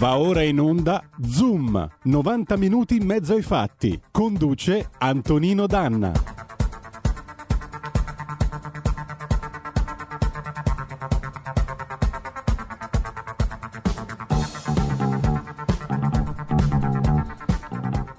Va ora in onda Zoom, 90 minuti in mezzo ai fatti. Conduce Antonino Danna.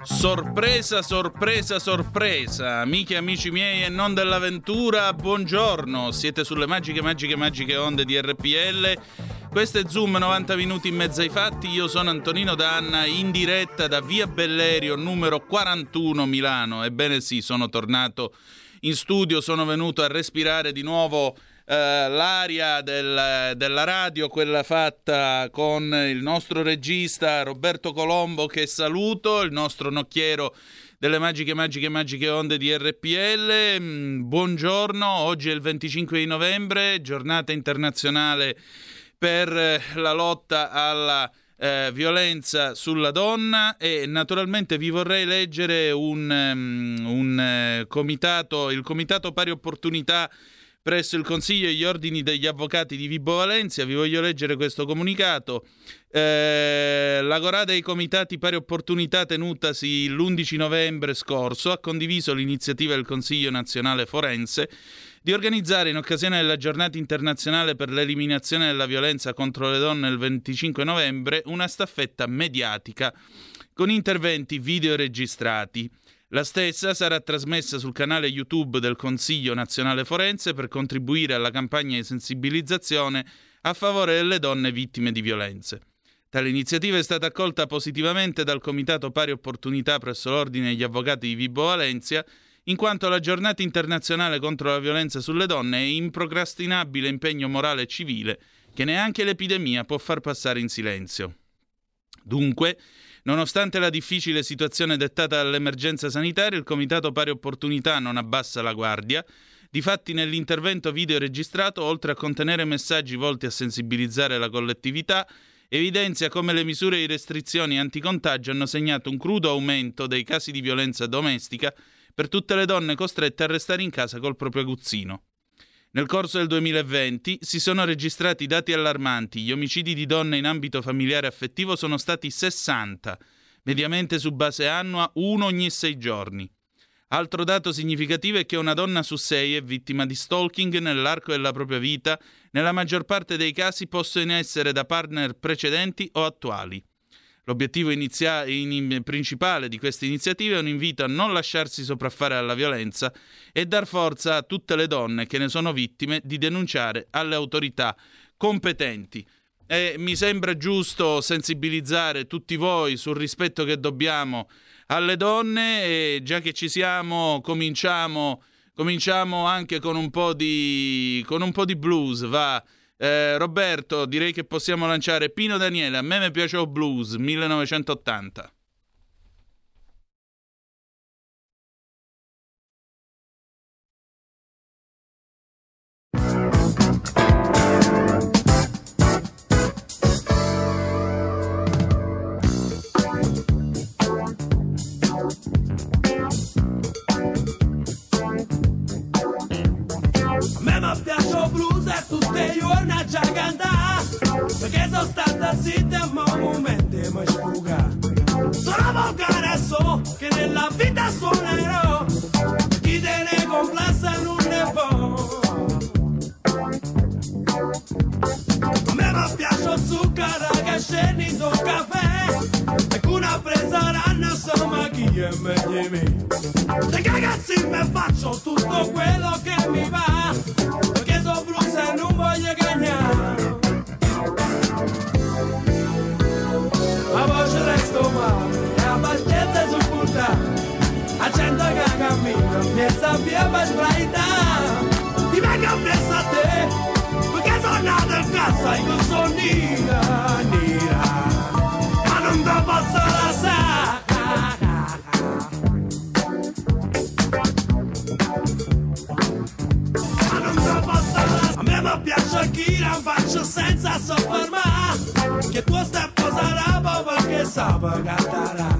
Sorpresa, sorpresa, sorpresa, amiche e amici miei e non dell'avventura, buongiorno, siete sulle magiche, magiche, magiche onde di RPL. Questo è Zoom 90 minuti in mezzo ai fatti, io sono Antonino Danna in diretta da Via Bellerio numero 41 Milano. Ebbene sì, sono tornato in studio, sono venuto a respirare di nuovo eh, l'aria del, della radio, quella fatta con il nostro regista Roberto Colombo che saluto, il nostro nocchiero delle magiche, magiche, magiche onde di RPL. Mm, buongiorno, oggi è il 25 di novembre, giornata internazionale per eh, la lotta alla eh, violenza sulla donna e naturalmente vi vorrei leggere un, um, un uh, comitato, il comitato pari opportunità presso il Consiglio e gli ordini degli avvocati di Vibo Valencia. Vi voglio leggere questo comunicato. Eh, la Gorà dei Comitati Pari Opportunità tenutasi l'11 novembre scorso ha condiviso l'iniziativa del Consiglio nazionale forense di organizzare in occasione della giornata internazionale per l'eliminazione della violenza contro le donne il 25 novembre una staffetta mediatica con interventi video registrati. La stessa sarà trasmessa sul canale YouTube del Consiglio nazionale forense per contribuire alla campagna di sensibilizzazione a favore delle donne vittime di violenze. Tale iniziativa è stata accolta positivamente dal Comitato Pari Opportunità presso l'Ordine degli Avvocati di Vibo Valencia, in quanto la giornata internazionale contro la violenza sulle donne è improcrastinabile impegno morale e civile che neanche l'epidemia può far passare in silenzio. Dunque, Nonostante la difficile situazione dettata dall'emergenza sanitaria, il Comitato Pari Opportunità non abbassa la guardia. Difatti, nell'intervento video registrato, oltre a contenere messaggi volti a sensibilizzare la collettività, evidenzia come le misure di restrizioni anticontagio hanno segnato un crudo aumento dei casi di violenza domestica per tutte le donne costrette a restare in casa col proprio aguzzino. Nel corso del 2020 si sono registrati dati allarmanti. Gli omicidi di donne in ambito familiare affettivo sono stati 60, mediamente su base annua uno ogni sei giorni. Altro dato significativo è che una donna su sei è vittima di stalking nell'arco della propria vita, nella maggior parte dei casi possono essere da partner precedenti o attuali. L'obiettivo inizia- in- principale di queste iniziative è un invito a non lasciarsi sopraffare alla violenza e dar forza a tutte le donne che ne sono vittime di denunciare alle autorità competenti. E mi sembra giusto sensibilizzare tutti voi sul rispetto che dobbiamo alle donne e già che ci siamo cominciamo, cominciamo anche con un po' di, con un po' di blues, va. Eh, Roberto, direi che possiamo lanciare Pino Daniele. A me mi piace il blues 1980. Perché sono stata zitta ma un momento mi sfuga Sono volgare so che nella vita suonerò Chi te ne complassa non ne può A me mi piace zucchero che scendi in caffè E con una presa ranna insomma chi è meglio di me Le ragazzi mi faccio tutto quello che mi va E non voglio cagnare la voce resto male pazienza supporta a cento che cammino piazza via per sbraità ti vengo presso a te perché sono nato in casa e con a me mi piace chi la faccio senza soffermare che tu stai posando perché sape cantarà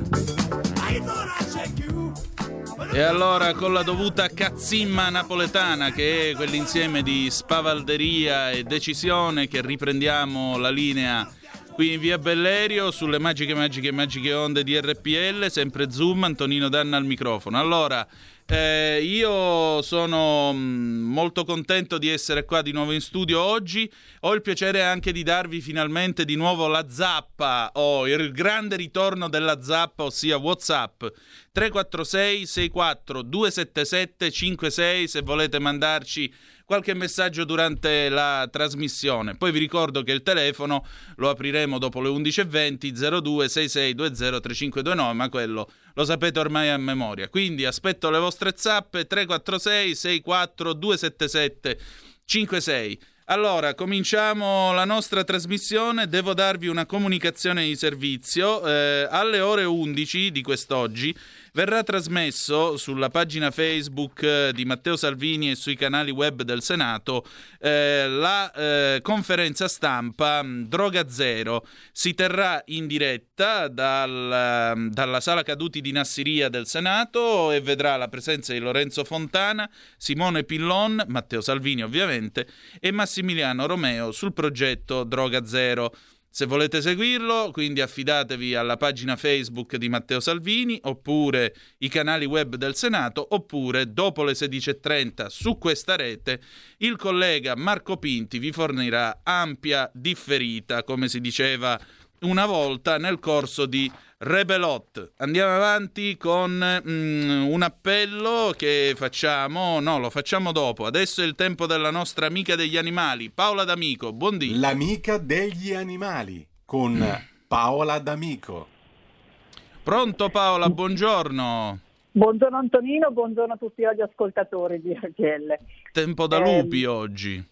E allora con la dovuta cazzimma napoletana che è quell'insieme di spavalderia e decisione che riprendiamo la linea qui in via Bellerio sulle magiche, magiche, magiche onde di RPL, sempre Zoom, Antonino Danna al microfono. Allora, eh, io sono mm, molto contento di essere qua di nuovo in studio oggi. Ho il piacere anche di darvi finalmente di nuovo la zappa o il grande ritorno della zappa, ossia WhatsApp 346 64 277 56 se volete mandarci qualche messaggio durante la trasmissione. Poi vi ricordo che il telefono lo apriremo dopo le 11.20 02 6620 3529, ma quello lo sapete ormai a memoria. Quindi aspetto le vostre zappe 346 64 277 56. Allora, cominciamo la nostra trasmissione. Devo darvi una comunicazione di servizio. Eh, alle ore 11 di quest'oggi verrà trasmesso sulla pagina Facebook eh, di Matteo Salvini e sui canali web del Senato eh, la eh, conferenza stampa mm, Droga Zero. Si terrà in diretta dal, mm, dalla sala caduti di Nassiria del Senato e vedrà la presenza di Lorenzo Fontana, Simone Pillon, Matteo Salvini ovviamente e Massimiliano Romeo sul progetto Droga Zero. Se volete seguirlo, quindi affidatevi alla pagina Facebook di Matteo Salvini, oppure i canali web del Senato, oppure dopo le 16.30 su questa rete il collega Marco Pinti vi fornirà ampia differita, come si diceva una volta nel corso di Rebelot. Andiamo avanti con mm, un appello che facciamo, no, lo facciamo dopo. Adesso è il tempo della nostra amica degli animali, Paola D'Amico. Buondì. L'amica degli animali con Paola D'Amico. Pronto Paola, buongiorno. Buongiorno Antonino, buongiorno a tutti gli ascoltatori di RTL. Tempo da lupi eh, oggi.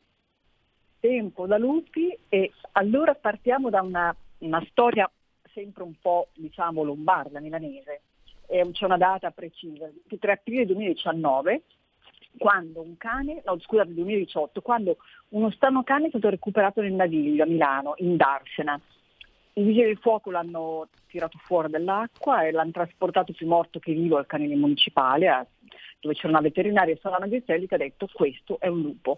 Tempo da lupi e allora partiamo da una, una storia sempre un po' diciamo lombarda, milanese. E c'è una data precisa, il 23 aprile 2019, quando un cane, no scusate, 2018, quando uno strano cane è stato recuperato nel Naviglio a Milano, in Darsena. I vigili del fuoco l'hanno tirato fuori dall'acqua e l'hanno trasportato più morto che vivo al canile municipale, dove c'era una veterinaria Solana Geselli che ha detto questo è un lupo.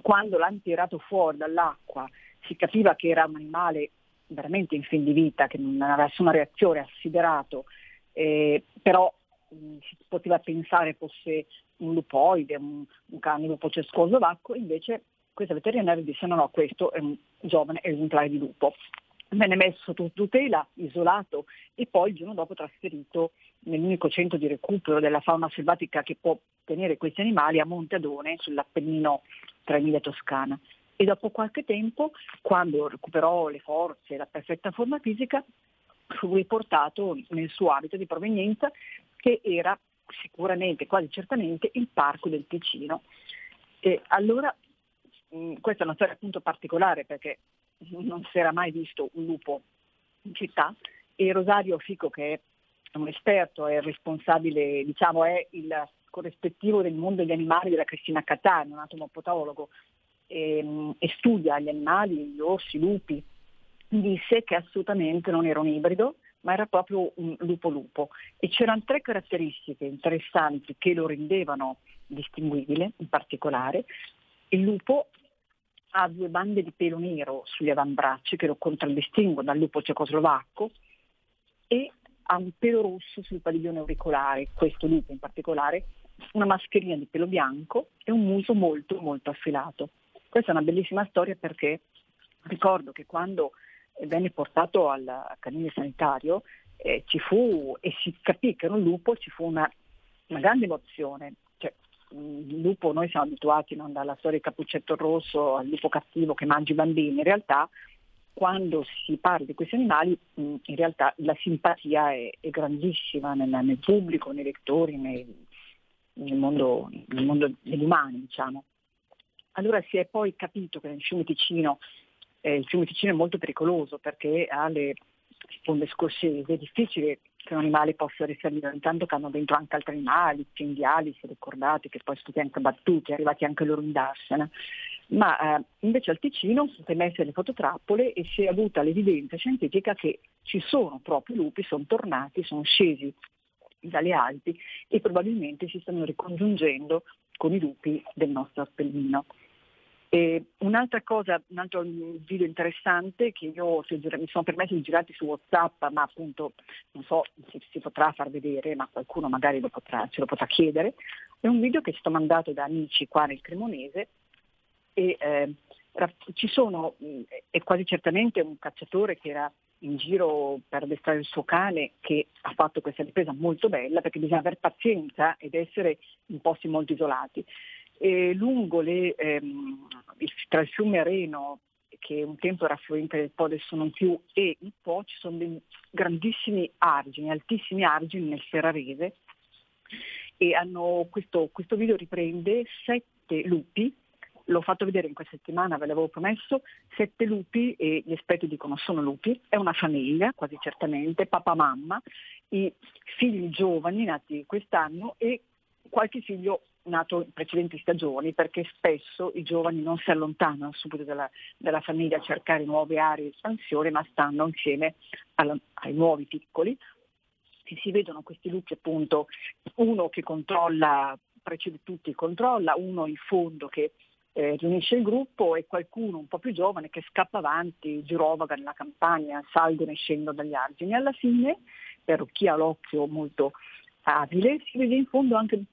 Quando l'hanno tirato fuori dall'acqua si capiva che era un animale veramente in fin di vita, che non aveva nessuna reazione, assiderato, eh, però mh, si poteva pensare fosse un lupoide, un, un cane lupo cescoso vacco, invece questa veterinaria disse no, no, questo è un giovane esemplare di lupo. Venne messo sotto tutela, isolato e poi il giorno dopo trasferito nell'unico centro di recupero della fauna selvatica che può tenere questi animali a Monte Adone, sull'Appennino tra Emilia e Toscana e dopo qualche tempo, quando recuperò le forze e la perfetta forma fisica, fu riportato nel suo abito di provenienza che era sicuramente, quasi certamente, il parco del Ticino. E allora mh, questa è una storia appunto particolare perché non si era mai visto un lupo in città e Rosario Fico che è un esperto, è il responsabile, diciamo è il corrispettivo del mondo degli animali della Cristina Catania, un atomopatologo e, ehm, e studia gli animali, gli orsi, i lupi, disse che assolutamente non era un ibrido, ma era proprio un lupo-lupo. E c'erano tre caratteristiche interessanti che lo rendevano distinguibile, in particolare. Il lupo ha due bande di pelo nero sugli avambracci che lo contraddistinguono dal lupo cecoslovacco e ha un pelo rosso sul padiglione auricolare, questo lupo in particolare, una mascherina di pelo bianco e un muso molto molto affilato. Questa è una bellissima storia perché ricordo che quando venne portato al canile sanitario eh, ci fu, e si capì che era un lupo, ci fu una, una grande emozione. Cioè, il lupo, noi siamo abituati non, dalla storia del cappuccetto rosso al lupo cattivo che mangia i bambini, in realtà quando si parla di questi animali in realtà la simpatia è, è grandissima nel, nel, pubblico, nei lettori, nei, nel, mondo, nel mondo degli umani diciamo. Allora si è poi capito che nel fiume Ticino, eh, il fiume Ticino è molto pericoloso perché ha le sponde scorsese, è difficile che un animale possa risalire, intanto che hanno dentro anche altri animali, cinghiali, se ricordate, che poi sono stati anche battuti, arrivati anche loro in Darsena. Ma eh, invece al Ticino sono state messe le fototrappole e si è avuta l'evidenza scientifica che ci sono proprio lupi, sono tornati, sono scesi dalle Alpi e probabilmente si stanno ricongiungendo con i lupi del nostro Appennino. E un'altra cosa, un altro video interessante che io mi sono permesso di girare su WhatsApp, ma appunto non so se si potrà far vedere, ma qualcuno magari lo potrà, ce lo potrà chiedere, è un video che è stato mandato da amici qua nel Cremonese e eh, ci sono, è quasi certamente un cacciatore che era in giro per addestrare il suo cane che ha fatto questa ripresa molto bella perché bisogna avere pazienza ed essere in posti molto isolati e lungo le, ehm, tra il fiume Reno che un tempo era affluente del Po, adesso non più, e il Po ci sono dei grandissimi argini, altissimi argini nel Ferrarese e hanno, questo, questo video riprende sette lupi, l'ho fatto vedere in questa settimana, ve l'avevo promesso, sette lupi e gli esperti dicono sono lupi, è una famiglia quasi certamente, papà mamma, i figli giovani nati quest'anno e qualche figlio nato in precedenti stagioni perché spesso i giovani non si allontanano subito dalla, dalla famiglia a cercare nuove aree di espansione ma stanno insieme alla, ai nuovi piccoli e si vedono questi lupi appunto uno che controlla, precede tutti controlla, uno in fondo che eh, riunisce il gruppo e qualcuno un po' più giovane che scappa avanti, girovaga nella campagna, salgono e scendono dagli argini. Alla fine, per chi ha l'occhio molto abile, si vede in fondo anche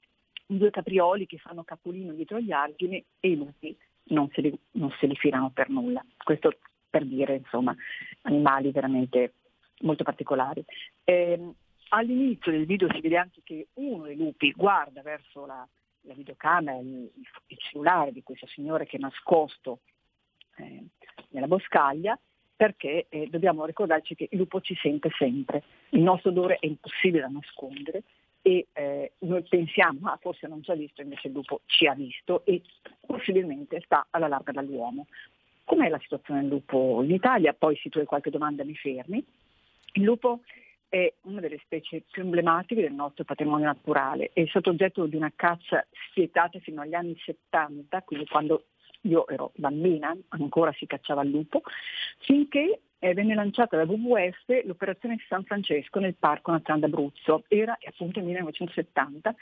due caprioli che fanno capolino dietro agli argini e i lupi non se li, non se li filano per nulla. Questo per dire, insomma, animali veramente molto particolari. Eh, all'inizio del video si vede anche che uno dei lupi guarda verso la, la videocamera, il, il, cellulare di questo signore che è nascosto eh, nella boscaglia, perché eh, dobbiamo ricordarci che il lupo ci sente sempre, il nostro odore è impossibile da nascondere e eh, noi pensiamo, ah forse non ci ha visto, invece il lupo ci ha visto e possibilmente sta alla larga dall'uomo. Com'è la situazione del lupo in Italia? Poi se tu hai qualche domanda mi fermi. Il lupo è una delle specie più emblematiche del nostro patrimonio naturale, è stato oggetto di una caccia spietata fino agli anni 70, quindi quando io ero bambina, ancora si cacciava il lupo, finché eh, venne lanciata da WWF l'operazione San Francesco nel Parco Nazionale d'Abruzzo, era appunto nel 1970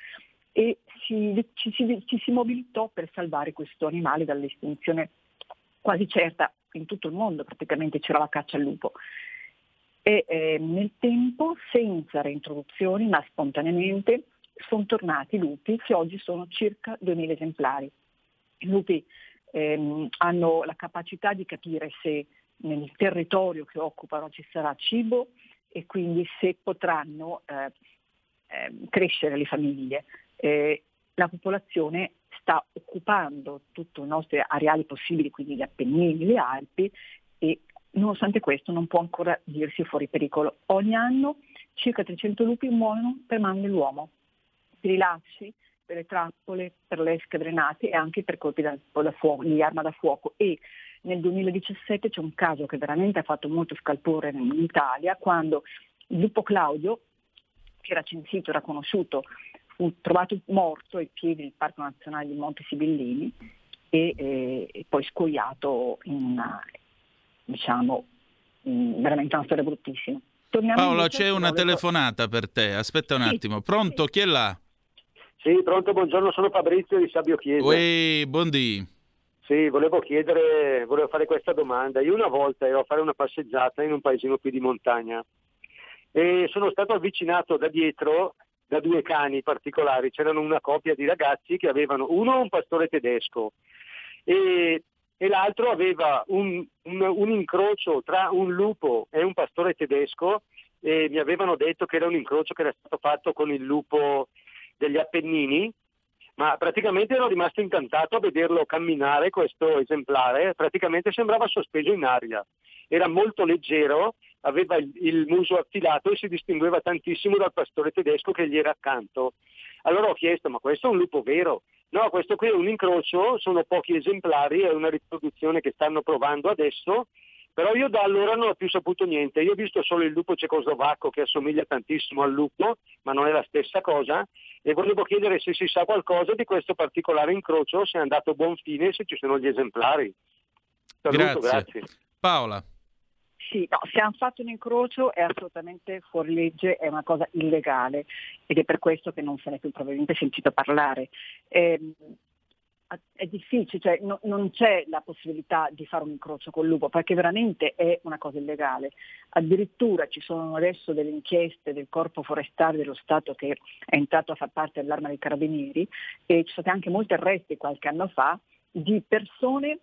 e ci, ci, ci, ci si mobilitò per salvare questo animale dall'estinzione quasi certa in tutto il mondo, praticamente c'era la caccia al lupo. E eh, nel tempo, senza reintroduzioni, ma spontaneamente, sono tornati i lupi, che oggi sono circa 2000 esemplari. I lupi ehm, hanno la capacità di capire se nel territorio che occupano ci sarà cibo e quindi se potranno eh, eh, crescere le famiglie. Eh, la popolazione sta occupando tutti i nostri areali possibili, quindi gli Appennini, le Alpi e nonostante questo non può ancora dirsi fuori pericolo. Ogni anno circa 300 lupi muoiono per mano dell'uomo, per i lasci, per le trappole, per le esche drenate e anche per colpi da, da fuoco, di arma da fuoco. E nel 2017 c'è un caso che veramente ha fatto molto scalpore in Italia, quando il lupo Claudio, che era censito, era conosciuto, fu trovato morto ai piedi del Parco Nazionale di Monte Sibillini e, e, e poi scoiato in una, diciamo, in veramente una storia bruttissima. Torniamo Paolo, c'è una telefonata per te, aspetta un sì, attimo. Pronto, sì. chi è là? Sì, pronto, buongiorno, sono Fabrizio di Sabio Chiesa. Ui, buondì. Sì, volevo chiedere, volevo fare questa domanda. Io una volta ero a fare una passeggiata in un paesino qui di montagna e sono stato avvicinato da dietro da due cani particolari. C'erano una coppia di ragazzi che avevano uno un pastore tedesco e, e l'altro aveva un, un, un incrocio tra un lupo e un pastore tedesco e mi avevano detto che era un incrocio che era stato fatto con il lupo degli Appennini ma praticamente ero rimasto incantato a vederlo camminare questo esemplare, praticamente sembrava sospeso in aria, era molto leggero, aveva il, il, muso affilato e si distingueva tantissimo dal pastore tedesco che gli era accanto. Allora ho chiesto, ma questo è un lupo vero? No, questo qui è un incrocio, sono pochi esemplari, è una riproduzione che stanno provando adesso però io da allora non ho più saputo niente, io ho visto solo il lupo cecoslovacco che assomiglia tantissimo al lupo, ma non è la stessa cosa, e volevo chiedere se si sa qualcosa di questo particolare incrocio, se è andato a buon fine e se ci sono gli esemplari. Saluto, grazie. grazie. Paola. Sì, no, se hanno fatto un incrocio è assolutamente fuori legge, è una cosa illegale ed è per questo che non se ne è più probabilmente sentito parlare. Eh, è difficile, cioè no, non c'è la possibilità di fare un incrocio col lupo perché veramente è una cosa illegale. Addirittura ci sono adesso delle inchieste del corpo forestale dello Stato che è entrato a far parte dell'arma dei carabinieri e ci sono stati anche molti arresti qualche anno fa di persone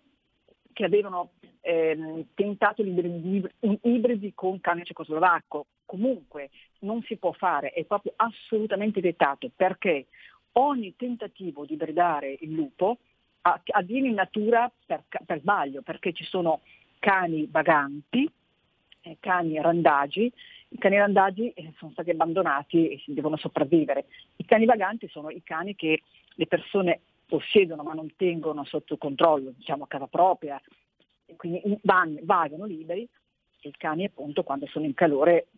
che avevano ehm, tentato ibridi, ibridi con cane cecoslovacco. Comunque non si può fare, è proprio assolutamente vietato perché ogni tentativo di bridare il lupo avviene in natura per, per sbaglio, perché ci sono cani vaganti, eh, cani randagi, i cani randagi eh, sono stati abbandonati e devono sopravvivere. I cani vaganti sono i cani che le persone possiedono ma non tengono sotto controllo, diciamo a casa propria, quindi van, vagano liberi e i cani appunto quando sono in calore,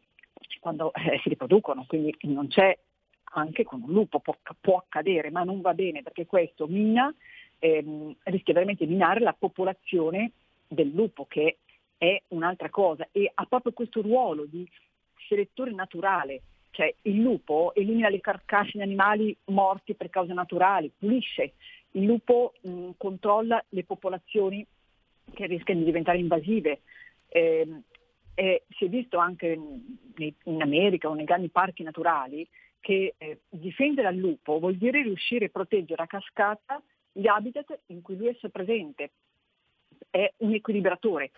quando eh, si riproducono, quindi non c'è anche con un lupo, può, può accadere, ma non va bene perché questo mina, ehm, rischia veramente di minare la popolazione del lupo che è un'altra cosa e ha proprio questo ruolo di selettore naturale, cioè il lupo elimina le carcasse di animali morti per cause naturali, pulisce, il lupo mh, controlla le popolazioni che rischiano di diventare invasive. Eh, eh, si è visto anche in, in America o nei grandi parchi naturali che eh, difendere al lupo vuol dire riuscire a proteggere a cascata gli habitat in cui lui è presente. È un equilibratore.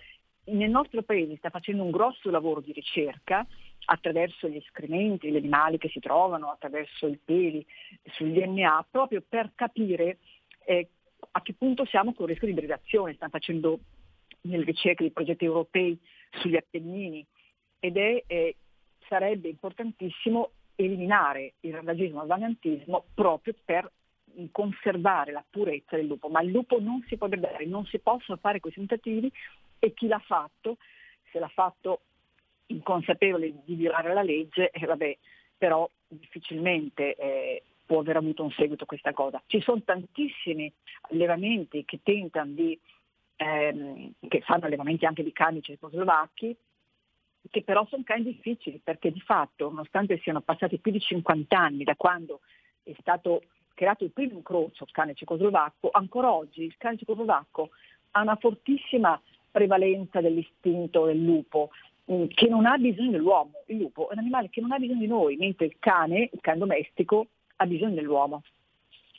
Nel nostro paese sta facendo un grosso lavoro di ricerca attraverso gli escrementi, gli animali che si trovano, attraverso i peli, sul DNA, proprio per capire eh, a che punto siamo con il rischio di ibridazione. Stanno facendo nelle ricerche di progetti europei sugli Appennini ed è, eh, sarebbe importantissimo eliminare il randagismo e il vagantismo proprio per conservare la purezza del lupo, ma il lupo non si può vedere, non si possono fare questi tentativi e chi l'ha fatto, se l'ha fatto inconsapevole di violare la legge, eh, vabbè, però difficilmente eh, può aver avuto un seguito questa cosa. Ci sono tantissimi allevamenti che tentano di, ehm, che fanno allevamenti anche di cani cecoslovacchi, che però sono cani difficili perché di fatto, nonostante siano passati più di 50 anni da quando è stato creato il primo incrocio cane cecoslovacco, ancora oggi il cane cecoslovacco ha una fortissima prevalenza dell'istinto del lupo, mm, che non ha bisogno dell'uomo. Il lupo è un animale che non ha bisogno di noi, mentre il cane, il cane domestico, ha bisogno dell'uomo,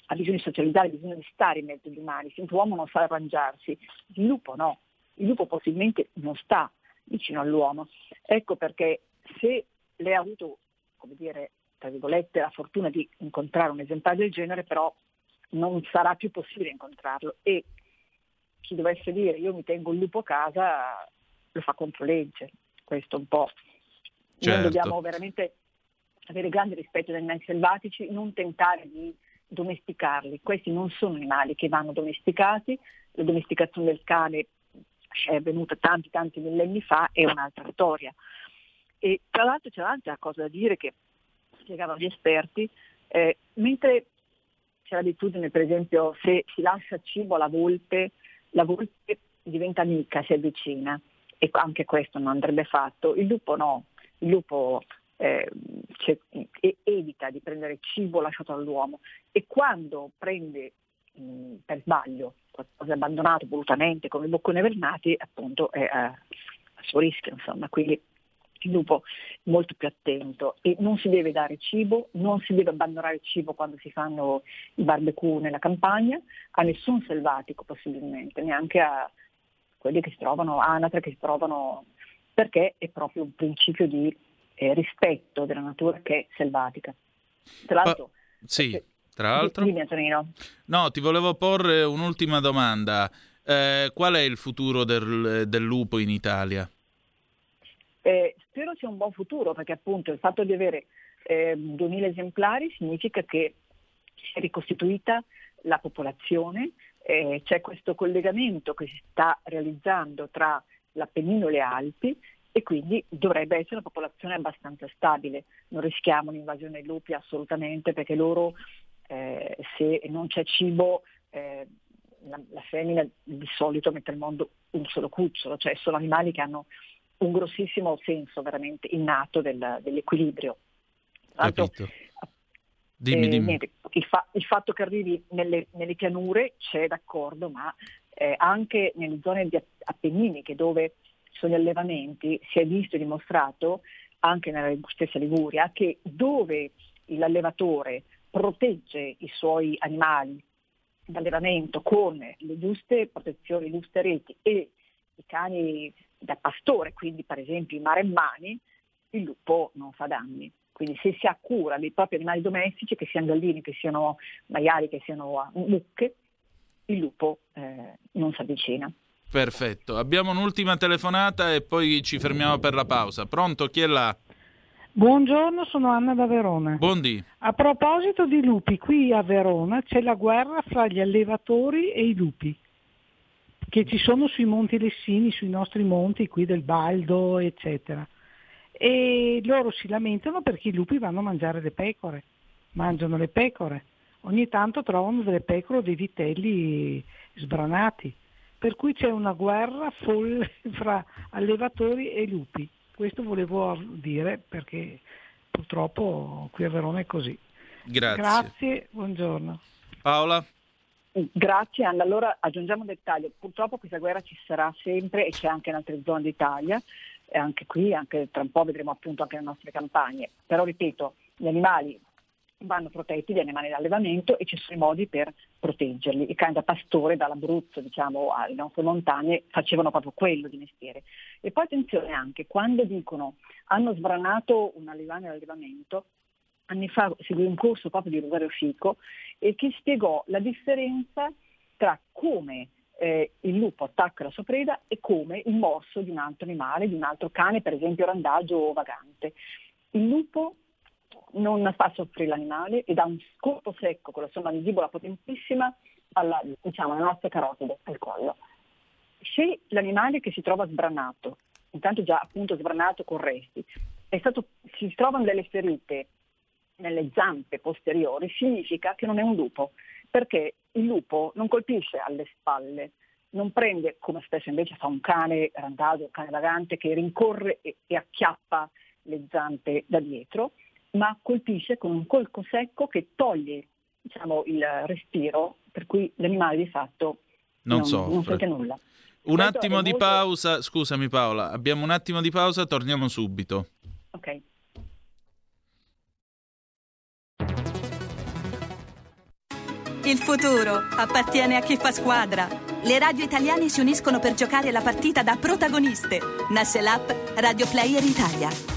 ha bisogno di socializzare, ha bisogno di stare in mezzo agli umani, senza l'uomo non sa arrangiarsi. Il lupo no, il lupo possibilmente non sta vicino all'uomo. Ecco perché se lei ha avuto, come dire, tra virgolette, la fortuna di incontrare un esemplare del genere, però non sarà più possibile incontrarlo e chi dovesse dire io mi tengo il lupo a casa lo fa contro legge, questo un po'. Certo. Noi dobbiamo veramente avere grande rispetto degli animali selvatici, non tentare di domesticarli. Questi non sono animali che vanno domesticati, la domesticazione del cane è avvenuta tanti tanti millenni fa, è un'altra storia. E tra l'altro c'è un'altra cosa da dire che spiegavano gli esperti, eh, mentre c'è l'abitudine per esempio se si lascia cibo alla volpe, la volpe diventa amica, si avvicina. E anche questo non andrebbe fatto, il lupo no, il lupo eh, evita di prendere cibo lasciato dall'uomo e quando prende mh, per sbaglio qualcosa abbandonato volutamente come i bocconi vernati appunto è a, a suo rischio insomma quindi il lupo è molto più attento e non si deve dare cibo, non si deve abbandonare il cibo quando si fanno i barbecue nella campagna, a nessun selvatico possibilmente, neanche a quelli che si trovano, anatre che si trovano, perché è proprio un principio di eh, rispetto della natura che è selvatica. Tra l'altro... Ma, sì, tra l'altro... Dimmi Antonino. No, ti volevo porre un'ultima domanda. Eh, qual è il futuro del, del lupo in Italia? Eh, spero sia un buon futuro perché appunto il fatto di avere eh, 2000 esemplari significa che si è ricostituita la popolazione, eh, c'è questo collegamento che si sta realizzando tra l'Appennino e le Alpi e quindi dovrebbe essere una popolazione abbastanza stabile. Non rischiamo un'invasione dei lupi assolutamente perché loro eh, se non c'è cibo eh, la, la, femmina di solito mette al mondo un solo cucciolo, cioè sono animali che hanno un grossissimo senso veramente innato del, dell'equilibrio. Altro, Dimmi, Eh, dimmi. niente, il, fa- il fatto che arrivi nelle, nelle pianure c'è d'accordo, ma eh, anche nelle zone appenniniche dove sono gli allevamenti si è visto e dimostrato, anche nella stessa Liguria, che dove l'allevatore protegge i suoi animali d'allevamento con le giuste protezioni, le giuste reti e i cani da pastore, quindi per esempio i maremmani, il lupo non fa danni. Quindi se si ha cura dei propri animali domestici, che siano gallini, che siano maiali, che siano mucche, il lupo eh, non si avvicina. Perfetto. Abbiamo un'ultima telefonata e poi ci fermiamo per la pausa. Pronto? Chi è là? Buongiorno, sono Anna da Verona. Buondì. A proposito di lupi, qui a Verona c'è la guerra fra gli allevatori e i lupi, che ci sono sui Monti Lessini, sui nostri monti qui del Baldo, eccetera. E loro si lamentano perché i lupi vanno a mangiare le pecore, mangiano le pecore. Ogni tanto trovano delle pecore o dei vitelli sbranati. Per cui c'è una guerra folle fra allevatori e lupi. Questo volevo dire perché purtroppo qui a Verona è così. Grazie. Grazie, buongiorno. Paola? Grazie Anna, allora aggiungiamo un dettaglio, purtroppo questa guerra ci sarà sempre e c'è anche in altre zone d'Italia, e anche qui, anche tra un po' vedremo appunto anche le nostre campagne, però ripeto, gli animali vanno protetti, gli animali d'allevamento e ci sono i modi per proteggerli. I cani da pastore dall'Abruzzo diciamo alle nostre montagne facevano proprio quello di mestiere. E poi attenzione anche, quando dicono hanno sbranato un allevamento d'allevamento, anni fa seguì un corso proprio di Rosario Fico e che spiegò la differenza tra come eh, il lupo attacca la sua preda e come il morso di un altro animale, di un altro cane, per esempio randagio o vagante. Il lupo non fa soffrire l'animale e dà un colpo secco con la sua mandibola potentissima alla, diciamo, alla nostra carotide, al collo. Se l'animale che si trova sbranato, intanto già appunto sbranato con resti, stato, si trovano delle ferite nelle zampe posteriori, significa che non è un lupo, perché il lupo non colpisce alle spalle, non prende, come spesso invece fa un cane randagio, un cane vagante, che rincorre e, e acchiappa le zampe da dietro, ma colpisce con un colpo secco che toglie diciamo, il respiro, per cui l'animale di fatto Non non, soffre. non sente nulla. Un Questo attimo di molto- pausa, scusami Paola, abbiamo un attimo di pausa, torniamo subito. Ok. Il futuro appartiene a chi fa squadra. Le radio italiane si uniscono per giocare la partita da protagoniste. Nasce l'app Radio Player Italia.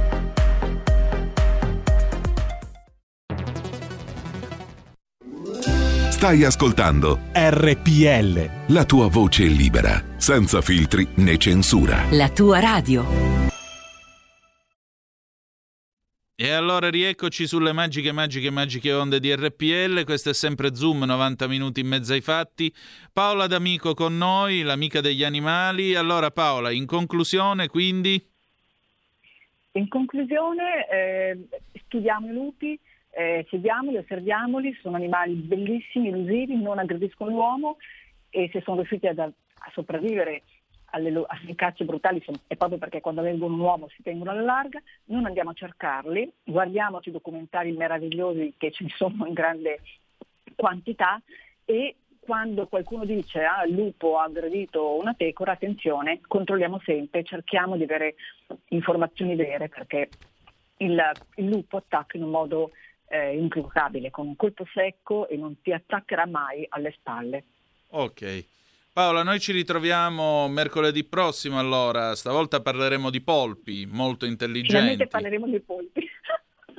Stai ascoltando RPL. la tua voce libera, senza filtri né censura. La tua radio. E allora rieccoci sulle magiche, magiche, magiche onde di RPL. Questo è sempre Zoom, 90 minuti in mezzo ai fatti. Paola D'Amico con noi, l'amica degli animali. Allora Paola, in conclusione quindi... In conclusione, eh, studiamo i lupi, eh, seguiamoli, osserviamoli, sono animali bellissimi, elusivi, non aggrediscono l'uomo e se sono riusciti ad- a sopravvivere alle, alle cacce brutali è proprio perché quando vengono un uomo si tengono alla larga, non andiamo a cercarli, guardiamoci i documentari meravigliosi che ne sono in grande quantità e quando qualcuno dice ah, il lupo ha aggredito una pecora, attenzione, controlliamo sempre, cerchiamo di avere informazioni vere perché il, il lupo attacca in un modo eh, implacabile, con un colpo secco e non ti attaccherà mai alle spalle. Ok. Paola, noi ci ritroviamo mercoledì prossimo allora. Stavolta parleremo di polpi, molto Finalmente intelligenti. parleremo dei polpi.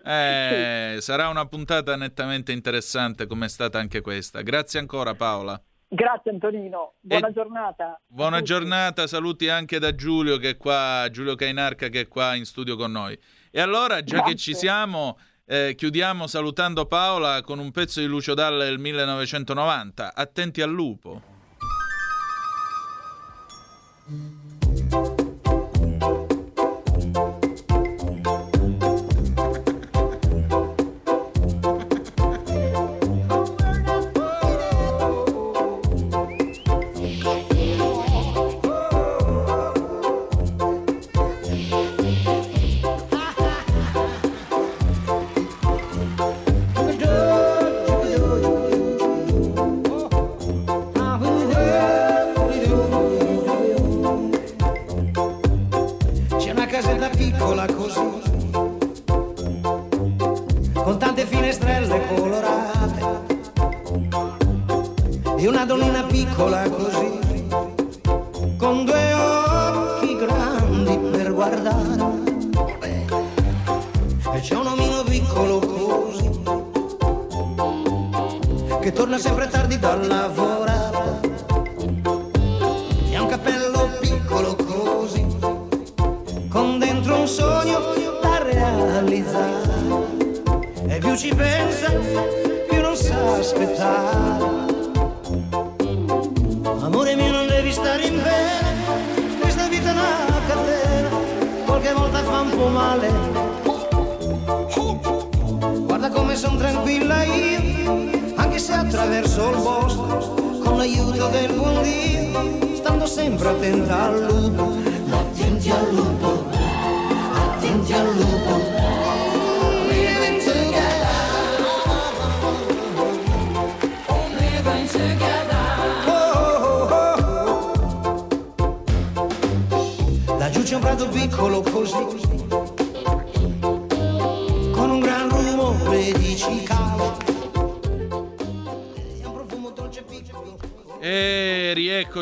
Eh, sarà una puntata nettamente interessante come è stata anche questa. Grazie ancora Paola. Grazie Antonino, buona E- giornata. Buona giornata, saluti anche da Giulio che è qua, Giulio Cainarca che è qua in studio con noi. E allora, già che Grazie. ci siamo, Eh, chiudiamo salutando Paola con un pezzo di Lucio Dalla del 1990. Attenti al lupo. C'è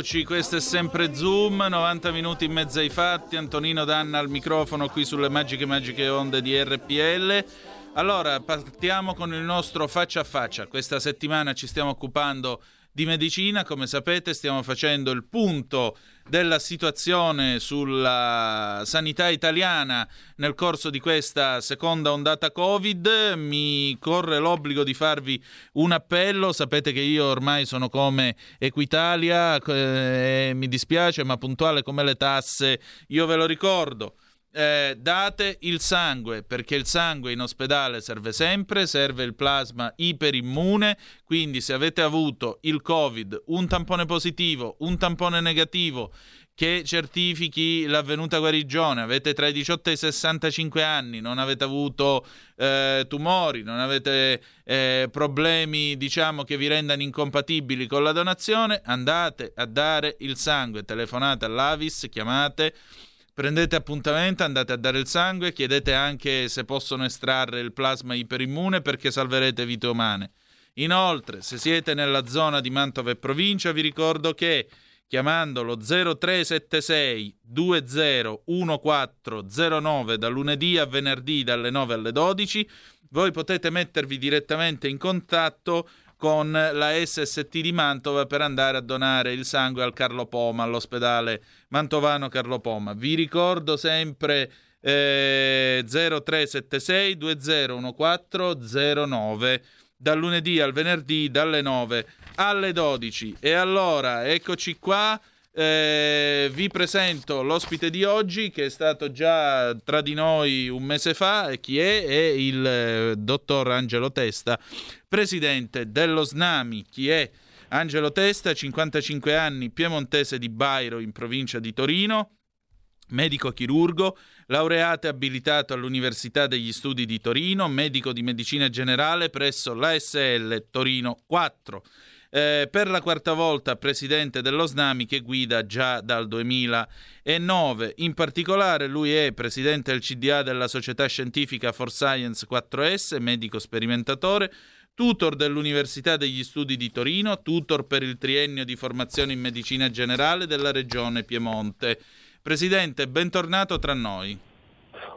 E rieccoci, questo è sempre Zoom, 90 minuti in mezzo ai fatti, Antonino Danna al microfono qui sulle magiche magiche onde di RPL. Allora, partiamo con il nostro faccia a faccia. Questa settimana ci stiamo occupando di medicina, come sapete stiamo facendo il punto della situazione sulla sanità italiana nel corso di questa seconda ondata Covid. Mi corre l'obbligo di farvi un appello, sapete che io ormai sono come Equitalia, eh, mi dispiace, ma puntuale come le tasse, io ve lo ricordo. Eh, date il sangue perché il sangue in ospedale serve sempre, serve il plasma iperimmune, quindi se avete avuto il Covid, un tampone positivo, un tampone negativo che certifichi l'avvenuta guarigione, avete tra i 18 e i 65 anni, non avete avuto eh, tumori, non avete eh, problemi diciamo che vi rendano incompatibili con la donazione, andate a dare il sangue, telefonate all'Avis, chiamate Prendete appuntamento, andate a dare il sangue, chiedete anche se possono estrarre il plasma iperimmune perché salverete vite umane. Inoltre, se siete nella zona di Mantova e provincia, vi ricordo che chiamando lo 0376 201409 da lunedì a venerdì dalle 9 alle 12, voi potete mettervi direttamente in contatto con la SST di Mantova per andare a donare il sangue al Carlo Poma, all'ospedale mantovano Carlo Poma. Vi ricordo sempre eh, 0376 201409 dal lunedì al venerdì dalle 9 alle 12. E allora, eccoci qua. Eh, vi presento l'ospite di oggi che è stato già tra di noi un mese fa. Chi è? È il eh, dottor Angelo Testa, presidente dello SNAMI. Chi è? Angelo Testa, 55 anni, piemontese di Bairo in provincia di Torino, medico chirurgo, laureato e abilitato all'Università degli Studi di Torino, medico di medicina generale presso l'ASL Torino 4. Eh, per la quarta volta presidente dello SNAMI che guida già dal 2009. In particolare lui è presidente del CDA della Società Scientifica for Science 4S, medico sperimentatore, tutor dell'Università degli Studi di Torino, tutor per il triennio di formazione in medicina generale della Regione Piemonte. Presidente, bentornato tra noi.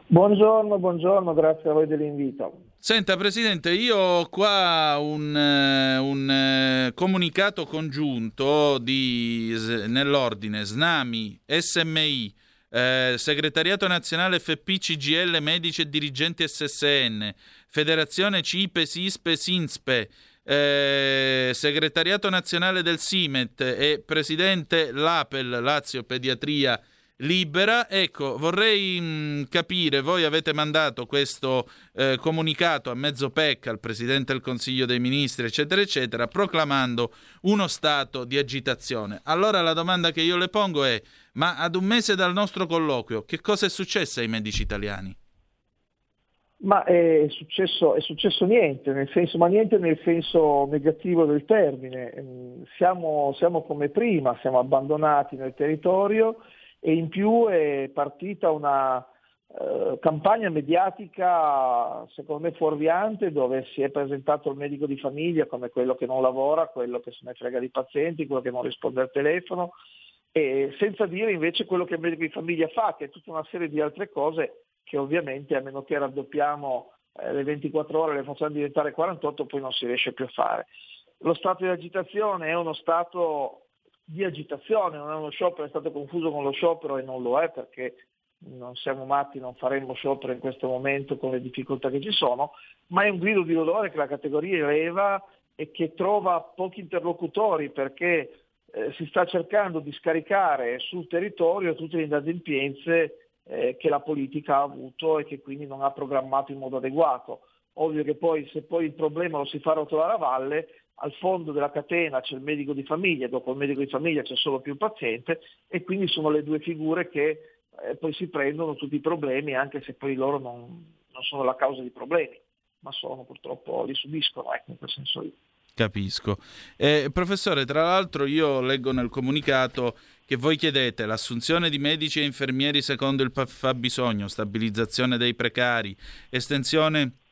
Buongiorno, buongiorno, grazie a voi dell'invito. Senta, Presidente, io ho qua un, eh, un eh, comunicato congiunto di, nell'ordine SNAMI, SMI, eh, Segretariato Nazionale FP, CGL, Medici e Dirigenti SSN, Federazione CIPE, SISPE, SINSPE, eh, Segretariato Nazionale del SIMET e Presidente l'APEL, Lazio Pediatria libera. Ecco, vorrei mh, mm, capire, voi avete mandato questo eh, comunicato a mezzo PEC al Presidente del Consiglio dei Ministri, eccetera, eccetera, proclamando uno stato di agitazione. Allora la domanda che io le pongo è, ma ad un mese dal nostro colloquio, che cosa è successo ai medici italiani? Ma è successo, è successo niente, senso, ma niente nel senso negativo del termine. Mm, siamo, siamo come prima, siamo abbandonati nel territorio e in più è partita una eh, campagna mediatica secondo me fuorviante dove si è presentato il medico di famiglia come quello che non lavora, quello che se ne frega di pazienti, quello che non risponde al telefono e senza dire invece quello che il medico di famiglia fa, che è tutta una serie di altre cose che ovviamente a meno che raddoppiamo eh, le 24 ore le facciamo diventare 48 poi non si riesce più a fare. Lo stato di agitazione è uno stato di agitazione, non è uno sciopero, è stato confuso con lo sciopero e non lo è perché non siamo matti, non faremmo sciopero in questo momento con le difficoltà che ci sono, ma è un grido di dolore che la categoria eleva e che trova pochi interlocutori perché eh, si sta cercando di scaricare sul territorio tutte le inadempienze eh, che la politica ha avuto e che quindi non ha programmato in modo adeguato. Ovvio che poi se poi il problema lo si fa rotolare a valle, al fondo della catena c'è il medico di famiglia, dopo il medico di famiglia c'è solo più paziente e quindi sono le due figure che eh, poi si prendono tutti i problemi anche se poi loro non, non sono la causa dei problemi, ma sono purtroppo, li subiscono, ecco, in quel senso lì. Capisco. Eh, professore, tra l'altro io leggo nel comunicato che voi chiedete l'assunzione di medici e infermieri secondo il fabbisogno, stabilizzazione dei precari, estensione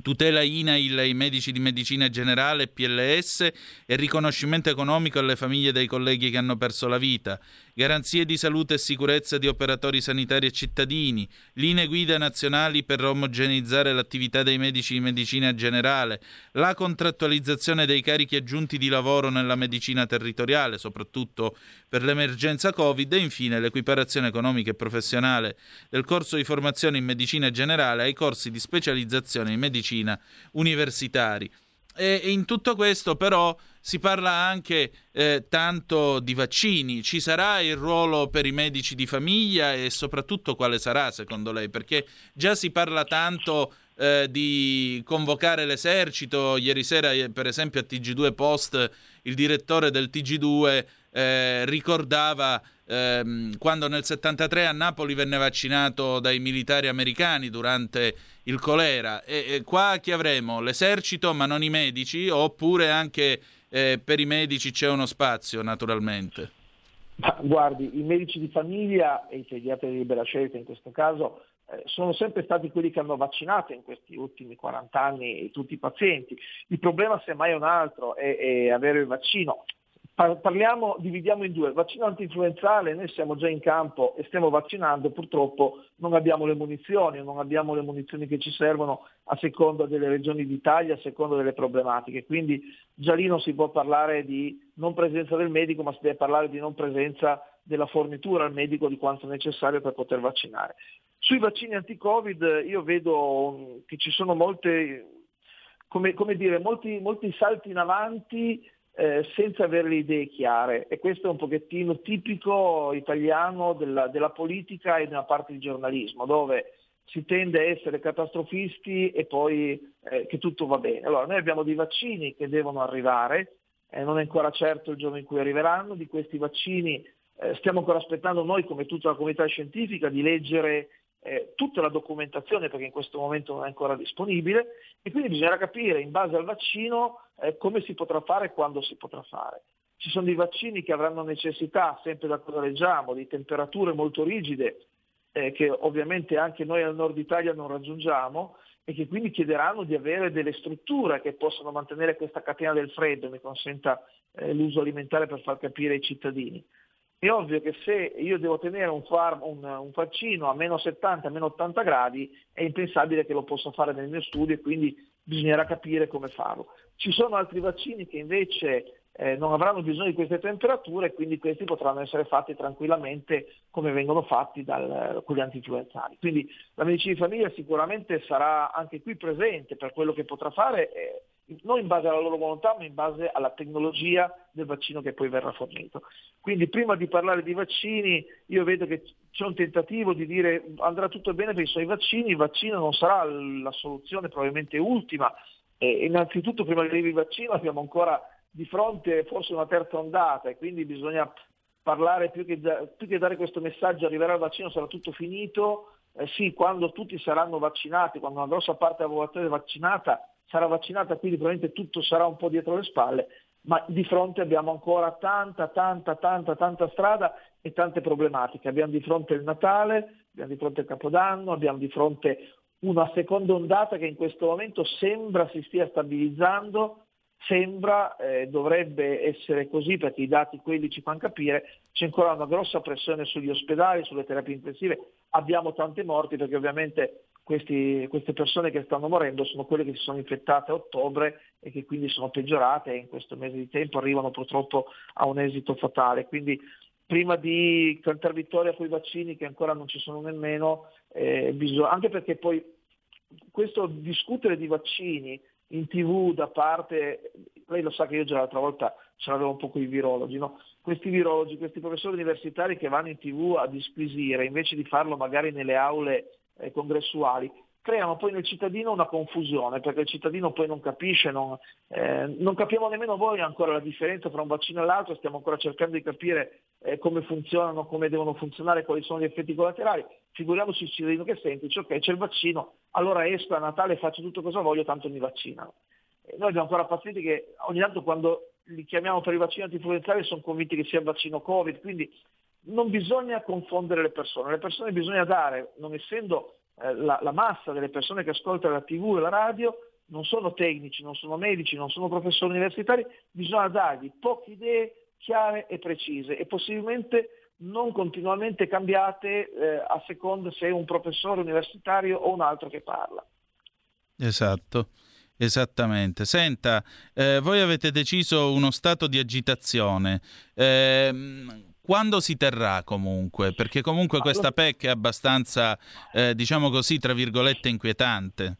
tutela INAIL ai medici di medicina generale, PLS e riconoscimento economico alle famiglie dei colleghi che hanno perso la vita, garanzie di salute e sicurezza di operatori sanitari e cittadini, linee guida nazionali per omogeneizzare l'attività dei medici di medicina generale, la contrattualizzazione dei carichi aggiunti di lavoro nella medicina territoriale, soprattutto per l'emergenza Covid e infine l'equiparazione economica e professionale. Del corso di formazione in medicina generale ai corsi di specializzazione in medicina universitari. E in tutto questo però si parla anche eh, tanto di vaccini. Ci sarà il ruolo per i medici di famiglia e soprattutto quale sarà secondo lei? Perché già si parla tanto eh, di convocare l'esercito. Ieri sera, eh, per esempio, a TG2 Post il direttore del TG2 eh, ricordava ehm, quando nel 73 a Napoli venne vaccinato dai militari americani durante il colera. E, e qua chi avremo? L'esercito, ma non i medici? Oppure anche eh, per i medici c'è uno spazio, naturalmente? Ma, guardi, i medici di famiglia e i pediatri di libera scelta in questo caso eh, sono sempre stati quelli che hanno vaccinato in questi ultimi 40 anni tutti i pazienti. Il problema semmai è un altro, è, è avere il vaccino. Parliamo, dividiamo in due, il vaccino antinfluenzale, noi siamo già in campo e stiamo vaccinando, purtroppo non abbiamo le munizioni, non abbiamo le munizioni che ci servono a seconda delle regioni d'Italia, a seconda delle problematiche, quindi già lì non si può parlare di non presenza del medico, ma si deve parlare di non presenza della fornitura al medico di quanto necessario per poter vaccinare. Sui vaccini anti-Covid io vedo che ci sono molte, come, come dire, molti, molti salti in avanti eh, senza avere le idee chiare e questo è un pochettino tipico italiano della, della politica e di una parte di giornalismo dove si tende a essere catastrofisti e poi eh, che tutto va bene. Allora noi abbiamo dei vaccini che devono arrivare, eh, non è ancora certo il giorno in cui arriveranno, di questi vaccini eh, stiamo ancora aspettando noi come tutta la comunità scientifica di leggere eh, tutta la documentazione perché in questo momento non è ancora disponibile e quindi bisognerà capire in base al vaccino eh, come si potrà fare e quando si potrà fare. Ci sono dei vaccini che avranno necessità, sempre da cosa leggiamo, di temperature molto rigide eh, che ovviamente anche noi al nord Italia non raggiungiamo e che quindi chiederanno di avere delle strutture che possano mantenere questa catena del freddo, mi consenta eh, l'uso alimentare per far capire ai cittadini. È ovvio che se io devo tenere un, farm, un, un vaccino a meno 70, a meno 80 gradi, è impensabile che lo possa fare nel mio studio e quindi bisognerà capire come farlo. Ci sono altri vaccini che invece eh, non avranno bisogno di queste temperature e quindi questi potranno essere fatti tranquillamente come vengono fatti dal, con gli antinfluenzali. Quindi la medicina di famiglia sicuramente sarà anche qui presente per quello che potrà fare, eh, non in base alla loro volontà, ma in base alla tecnologia del vaccino che poi verrà fornito. Quindi prima di parlare di vaccini io vedo che c'è un tentativo di dire andrà tutto bene per i suoi vaccini, il vaccino non sarà la soluzione probabilmente ultima. Eh, innanzitutto prima di arrivi il vaccino abbiamo ancora di fronte forse una terza ondata e quindi bisogna parlare più che, più che dare questo messaggio, arriverà il vaccino, sarà tutto finito, eh sì, quando tutti saranno vaccinati, quando una grossa parte della popolazione è vaccinata, sarà vaccinata, quindi probabilmente tutto sarà un po' dietro le spalle, ma di fronte abbiamo ancora tanta, tanta, tanta, tanta strada e tante problematiche. Abbiamo di fronte il Natale, abbiamo di fronte il Capodanno, abbiamo di fronte una seconda ondata che in questo momento sembra si stia stabilizzando, Sembra, eh, dovrebbe essere così perché i dati quelli ci fanno capire, c'è ancora una grossa pressione sugli ospedali, sulle terapie intensive, abbiamo tante morti perché ovviamente questi, queste persone che stanno morendo sono quelle che si sono infettate a ottobre e che quindi sono peggiorate e in questo mese di tempo arrivano purtroppo a un esito fatale. Quindi prima di cantare vittoria con i vaccini che ancora non ci sono nemmeno, eh, bisogna, anche perché poi questo discutere di vaccini in tv da parte, lei lo sa che io già l'altra volta ce l'avevo un po' con i virologi, no? questi virologi, questi professori universitari che vanno in tv a disquisire invece di farlo magari nelle aule congressuali, creano poi nel cittadino una confusione, perché il cittadino poi non capisce, non, eh, non capiamo nemmeno voi ancora la differenza tra un vaccino e l'altro, stiamo ancora cercando di capire eh, come funzionano, come devono funzionare, quali sono gli effetti collaterali, figuriamoci il cittadino che è semplice, ok c'è il vaccino, allora esco a Natale faccio tutto cosa voglio, tanto mi vaccinano. E noi abbiamo ancora pazienti che ogni tanto quando li chiamiamo per i vaccini antinfluenzali sono convinti che sia il vaccino Covid, quindi non bisogna confondere le persone, le persone bisogna dare, non essendo eh, la, la, massa delle persone che ascoltano la tv e la radio non sono tecnici, non sono medici, non sono professori universitari, bisogna dargli poche idee chiare e precise e possibilmente non continuamente cambiate eh, a seconda se è un professore universitario o un altro che parla. Esatto. Esattamente. Senta, eh, voi avete deciso uno stato di agitazione. Eh, quando si terrà comunque? Perché comunque questa PEC è abbastanza, eh, diciamo così, tra virgolette, inquietante.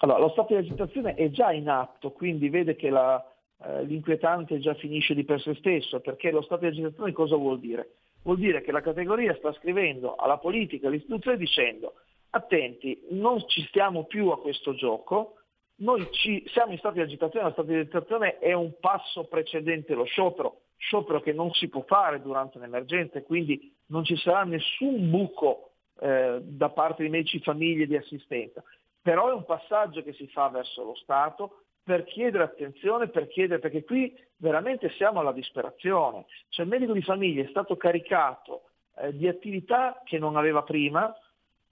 Allora, lo stato di agitazione è già in atto, quindi vede che la, eh, l'inquietante già finisce di per sé stesso, perché lo stato di agitazione cosa vuol dire? Vuol dire che la categoria sta scrivendo alla politica, all'istituzione dicendo attenti, non ci stiamo più a questo gioco, noi ci, siamo in stato di agitazione, lo stato di agitazione è un passo precedente lo sciopero, sciopero che non si può fare durante un'emergenza e quindi non ci sarà nessun buco eh, da parte di medici famiglie di assistenza. Però è un passaggio che si fa verso lo Stato per chiedere attenzione, per chiedere, perché qui veramente siamo alla disperazione. Cioè il medico di famiglia è stato caricato eh, di attività che non aveva prima,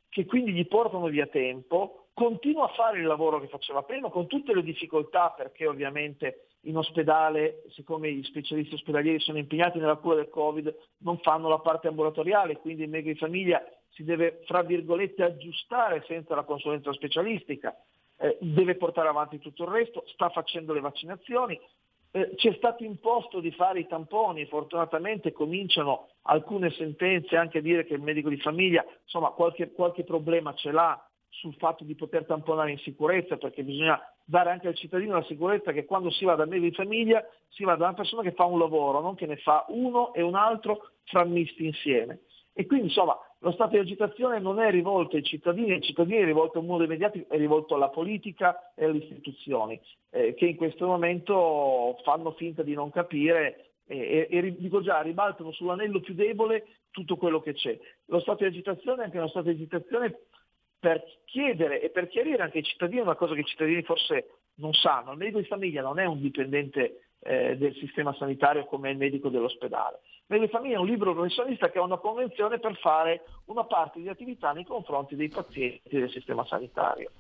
che quindi gli portano via tempo, continua a fare il lavoro che faceva prima con tutte le difficoltà perché ovviamente in ospedale, siccome gli specialisti ospedalieri sono impegnati nella cura del Covid, non fanno la parte ambulatoriale, quindi il di famiglia si deve, fra virgolette, aggiustare senza la consulenza specialistica, eh, deve portare avanti tutto il resto, sta facendo le vaccinazioni, eh, ci è stato imposto di fare i tamponi, fortunatamente cominciano alcune sentenze anche a dire che il medico di famiglia insomma, qualche, qualche problema ce l'ha sul fatto di poter tamponare in sicurezza, perché bisogna dare anche al cittadino la sicurezza che quando si va dal medico di famiglia si va da una persona che fa un lavoro, non che ne fa uno e un altro frammisti insieme. E quindi insomma lo stato di agitazione non è rivolto ai cittadini, ai cittadini è rivolto a un modo immediato, è rivolto alla politica e alle istituzioni, eh, che in questo momento fanno finta di non capire e, e, e, dico già, ribaltano sull'anello più debole tutto quello che c'è. Lo stato di agitazione è anche uno stato di agitazione per chiedere e per chiarire anche ai cittadini una cosa che i cittadini forse non sanno. Il medico di famiglia non è un dipendente eh, del sistema sanitario come il medico dell'ospedale. Il medico di famiglia è un libero professionista che ha una convenzione per fare una parte di attività nei confronti dei pazienti del sistema sanitario.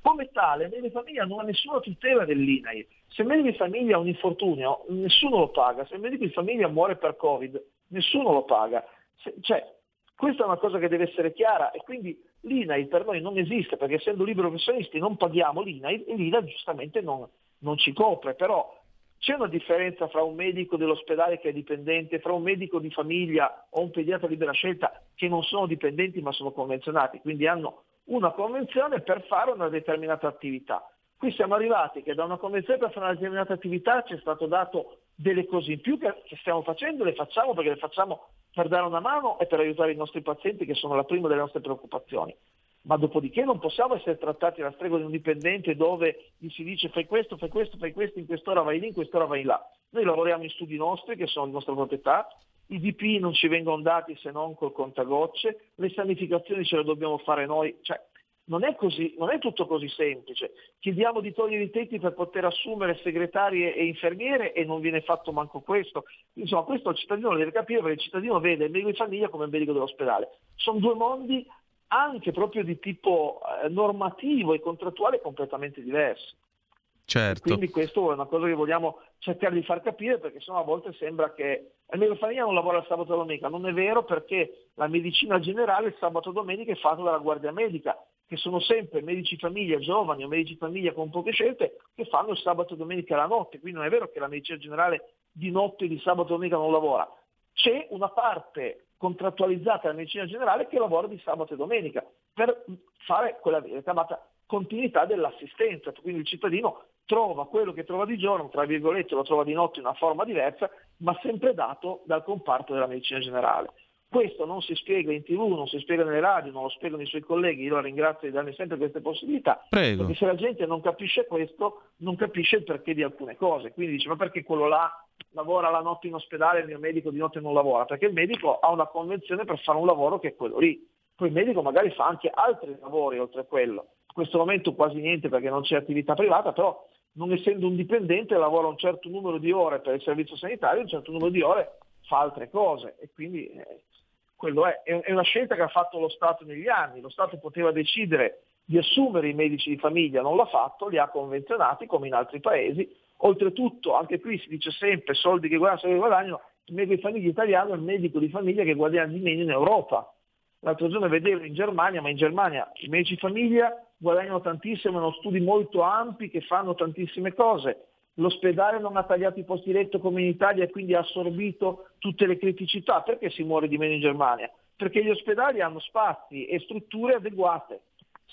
Come tale, il medico di famiglia non ha nessuna tutela dell'INAI. Se il medico di famiglia ha un infortunio, nessuno lo paga. Se il medico di famiglia muore per Covid, nessuno lo paga. Se, cioè, questa è una cosa che deve essere chiara e quindi l'INAI per noi non esiste perché essendo liberi professionisti non paghiamo l'INAI e l'INAI giustamente non, non ci copre, però c'è una differenza fra un medico dell'ospedale che è dipendente, fra un medico di famiglia o un pediatra libera scelta che non sono dipendenti ma sono convenzionati, quindi hanno una convenzione per fare una determinata attività. Qui siamo arrivati che da una convenzione per fare una determinata attività ci è stato dato delle cose in più che stiamo facendo, le facciamo perché le facciamo per dare una mano e per aiutare i nostri pazienti che sono la prima delle nostre preoccupazioni ma dopodiché non possiamo essere trattati alla stregua di un dipendente dove gli si dice fai questo, fai questo, fai questo, in quest'ora vai lì, in quest'ora vai là. Noi lavoriamo in studi nostri che sono di nostra proprietà, i DP non ci vengono dati se non col contagocce, le sanificazioni ce le dobbiamo fare noi, cioè non è, così, non è tutto così semplice. Chiediamo di togliere i tetti per poter assumere segretarie e infermiere e non viene fatto manco questo. Insomma, questo il cittadino lo deve capire perché il cittadino vede il medico di famiglia come il medico dell'ospedale. Sono due mondi anche proprio di tipo eh, normativo e contrattuale completamente diversi. Certo. Quindi questo è una cosa che vogliamo cercare di far capire perché sennò a volte sembra che il medico famiglia non lavora il sabato e domenica. Non è vero perché la medicina generale il sabato e domenica è fatta dalla guardia medica, che sono sempre medici famiglia giovani o medici famiglia con poche scelte che fanno il sabato e domenica la notte. Quindi non è vero che la medicina generale di notte di sabato e domenica non lavora. C'è una parte contrattualizzata la medicina generale che lavora di sabato e domenica per fare quella chiamata continuità dell'assistenza. Quindi il cittadino trova quello che trova di giorno, tra virgolette lo trova di notte in una forma diversa, ma sempre dato dal comparto della medicina generale. Questo non si spiega in tv, non si spiega nelle radio, non lo spiegano i suoi colleghi, io la ringrazio di darmi sempre queste possibilità, Prego. perché se la gente non capisce questo, non capisce il perché di alcune cose. Quindi dice, ma perché quello là lavora la notte in ospedale e il mio medico di notte non lavora? Perché il medico ha una convenzione per fare un lavoro che è quello lì. Poi il medico magari fa anche altri lavori oltre a quello. In questo momento quasi niente perché non c'è attività privata, però non essendo un dipendente lavora un certo numero di ore per il servizio sanitario, un certo numero di ore fa altre cose e quindi eh, quello è. È una scelta che ha fatto lo Stato negli anni, lo Stato poteva decidere di assumere i medici di famiglia, non l'ha fatto, li ha convenzionati come in altri paesi, oltretutto anche qui si dice sempre soldi che guadagnano, soldi che guadagnano, il medico di famiglia italiano è il medico di famiglia che guadagna di meno in Europa. L'altro giorno vedevo in Germania, ma in Germania i medici di famiglia guadagnano tantissimo, hanno studi molto ampi che fanno tantissime cose l'ospedale non ha tagliato i posti letto come in Italia e quindi ha assorbito tutte le criticità. Perché si muore di meno in Germania? Perché gli ospedali hanno spazi e strutture adeguate.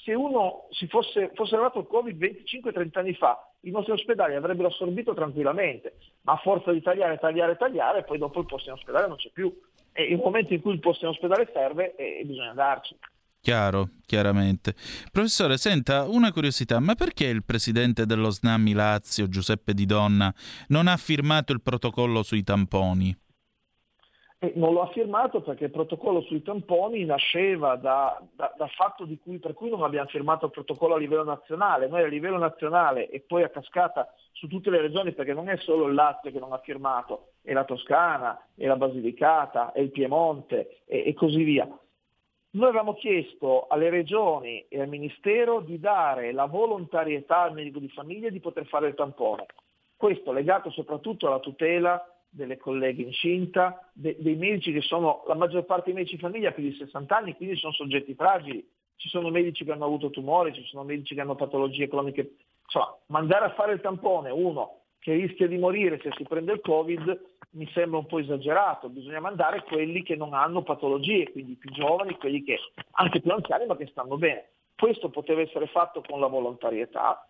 Se uno si fosse, fosse arrivato il Covid 25-30 anni fa, i nostri ospedali avrebbero assorbito tranquillamente, ma a forza di tagliare, tagliare, tagliare, poi dopo il posto in ospedale non c'è più. E il momento in cui il posto in ospedale serve, eh, bisogna andarci. Chiaro, chiaramente. Professore, senta, una curiosità, ma perché il presidente dello SNAMI Lazio, Giuseppe Di Donna, non ha firmato il protocollo sui tamponi? E non lo ha firmato perché il protocollo sui tamponi nasceva da, da, dal fatto cui, per cui non abbiamo firmato il protocollo a livello nazionale. Noi a livello nazionale e poi a cascata su tutte le regioni, perché non è solo il Lazio che non ha firmato, è la Toscana, è la Basilicata, è il Piemonte e così via. Noi avevamo chiesto alle regioni e al Ministero di dare la volontarietà al medico di famiglia di poter fare il tampone. Questo legato soprattutto alla tutela delle colleghe incinta, de- dei medici che sono, la maggior parte dei medici di famiglia più di 60 anni, quindi sono soggetti fragili. Ci sono medici che hanno avuto tumori, ci sono medici che hanno patologie croniche. Insomma, mandare a fare il tampone uno che rischia di morire se si prende il Covid mi sembra un po' esagerato, bisogna mandare quelli che non hanno patologie, quindi i più giovani, quelli che anche più anziani ma che stanno bene. Questo poteva essere fatto con la volontarietà.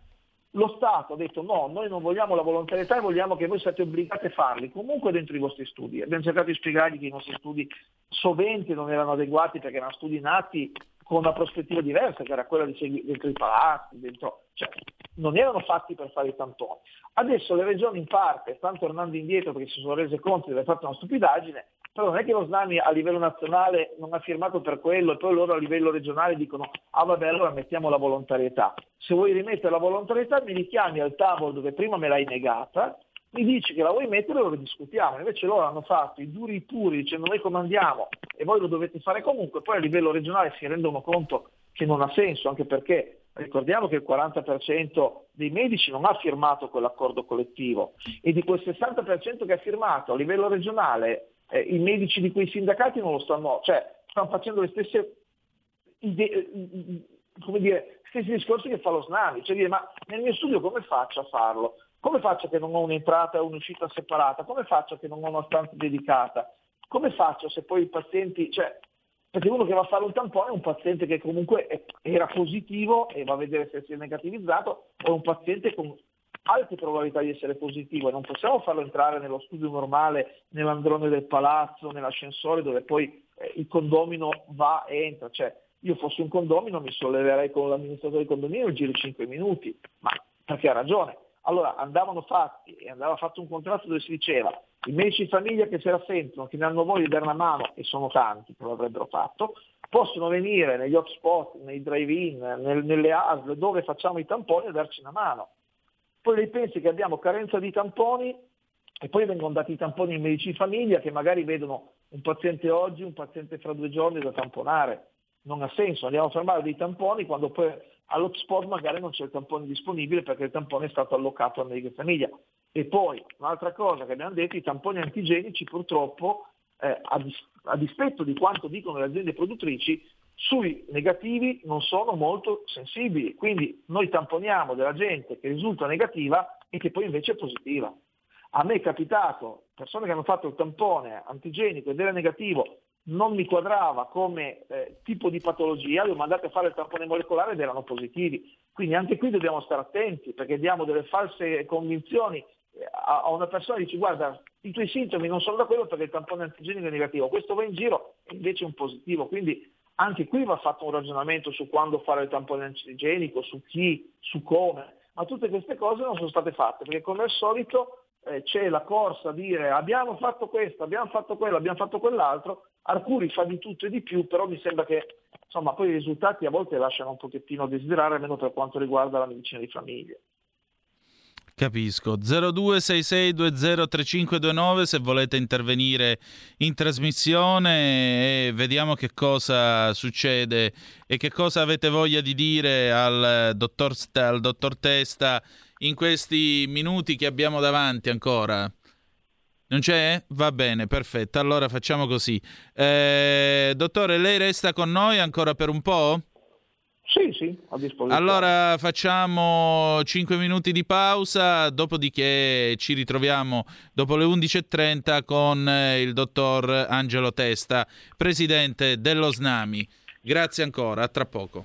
Lo Stato ha detto no, noi non vogliamo la volontarietà e vogliamo che voi siate obbligati a farli, comunque dentro i vostri studi. Abbiamo cercato di spiegargli che i nostri studi sovente non erano adeguati perché erano studi nati con una prospettiva diversa, che era quella di seguire dentro i palazzi, dentro, cioè, non erano fatti per fare i tamponi. Adesso le regioni in parte stanno tornando indietro perché si sono rese conto di aver fatto una stupidaggine, però non è che lo SNAMI a livello nazionale non ha firmato per quello e poi loro a livello regionale dicono ah vabbè allora mettiamo la volontarietà. Se vuoi rimettere la volontarietà mi richiami al tavolo dove prima me l'hai negata, mi dici che la vuoi mettere e lo discutiamo. Invece loro hanno fatto i duri puri dicendo noi comandiamo e voi lo dovete fare comunque, poi a livello regionale si rendono conto che non ha senso, anche perché Ricordiamo che il 40% dei medici non ha firmato quell'accordo collettivo e di quel 60% che ha firmato a livello regionale eh, i medici di quei sindacati non lo stanno, cioè stanno facendo le stesse idee, come dire, stessi discorsi che fa lo SNAMI, cioè dire ma nel mio studio come faccio a farlo? Come faccio che non ho un'entrata e un'uscita separata? Come faccio che non ho una stanza dedicata? Come faccio se poi i pazienti, cioè, perché uno che va a fare un tampone è un paziente che comunque era positivo e va a vedere se si è negativizzato, o è un paziente con alte probabilità di essere positivo e non possiamo farlo entrare nello studio normale, nell'androne del palazzo, nell'ascensore dove poi eh, il condomino va e entra. Cioè, io fossi un condomino mi solleverei con l'amministratore del condominio e giro 5 minuti, ma perché ha ragione. Allora andavano fatti e andava fatto un contratto dove si diceva i medici di famiglia che si rassentono, che ne hanno voglia di dare una mano, e sono tanti che lo avrebbero fatto, possono venire negli hotspot, nei drive-in, nel, nelle ASL dove facciamo i tamponi e darci una mano. Poi lei pensi che abbiamo carenza di tamponi e poi vengono dati i tamponi ai medici di famiglia che magari vedono un paziente oggi, un paziente fra due giorni da tamponare. Non ha senso, andiamo a fermare dei tamponi quando poi all'hotspot magari non c'è il tampone disponibile perché il tampone è stato allocato al medico di famiglia. E poi un'altra cosa che abbiamo detto, i tamponi antigenici purtroppo, eh, a, dis- a dispetto di quanto dicono le aziende produttrici, sui negativi non sono molto sensibili. Quindi noi tamponiamo della gente che risulta negativa e che poi invece è positiva. A me è capitato persone che hanno fatto il tampone antigenico ed era negativo, non mi quadrava come eh, tipo di patologia, li ho mandati a fare il tampone molecolare ed erano positivi. Quindi anche qui dobbiamo stare attenti perché diamo delle false convinzioni a una persona e dici guarda i tuoi sintomi non sono da quello perché il tampone antigenico è negativo, questo va in giro e invece è un positivo, quindi anche qui va fatto un ragionamento su quando fare il tampone antigenico, su chi, su come, ma tutte queste cose non sono state fatte perché come al solito eh, c'è la corsa a dire abbiamo fatto questo, abbiamo fatto quello, abbiamo fatto quell'altro, Arcuri fa di tutto e di più, però mi sembra che insomma, poi i risultati a volte lasciano un pochettino a desiderare, almeno per quanto riguarda la medicina di famiglia. Capisco. 0266203529 se volete intervenire in trasmissione e vediamo che cosa succede e che cosa avete voglia di dire al dottor, al dottor Testa in questi minuti che abbiamo davanti ancora. Non c'è? Va bene, perfetto. Allora facciamo così. Eh, dottore, lei resta con noi ancora per un po'? Sì, sì, a disposizione. Allora facciamo 5 minuti di pausa, dopodiché ci ritroviamo dopo le 11.30 con eh, il dottor Angelo Testa, presidente dello SNAMI. Grazie ancora, a tra poco.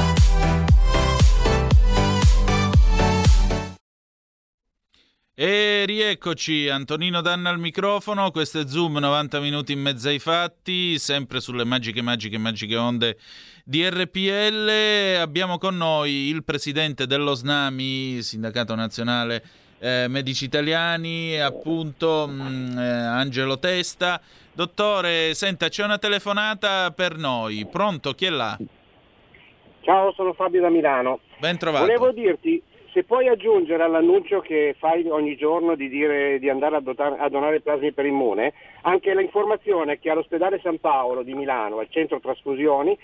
E rieccoci, Antonino Danna al microfono, questo è Zoom 90 minuti in mezzo ai fatti, sempre sulle magiche, magiche, magiche onde di RPL. Abbiamo con noi il presidente dello SNAMI, Sindacato Nazionale eh, Medici Italiani, appunto mh, eh, Angelo Testa. Dottore, senta, c'è una telefonata per noi. Pronto? Chi è là? Ciao, sono Fabio da Milano. Ben trovato. Volevo dirti se puoi aggiungere all'annuncio che fai ogni giorno di dire di andare a, dotare- a donare plasmi per immune anche l'informazione che all'ospedale San Paolo di Milano, al centro trasfusioni,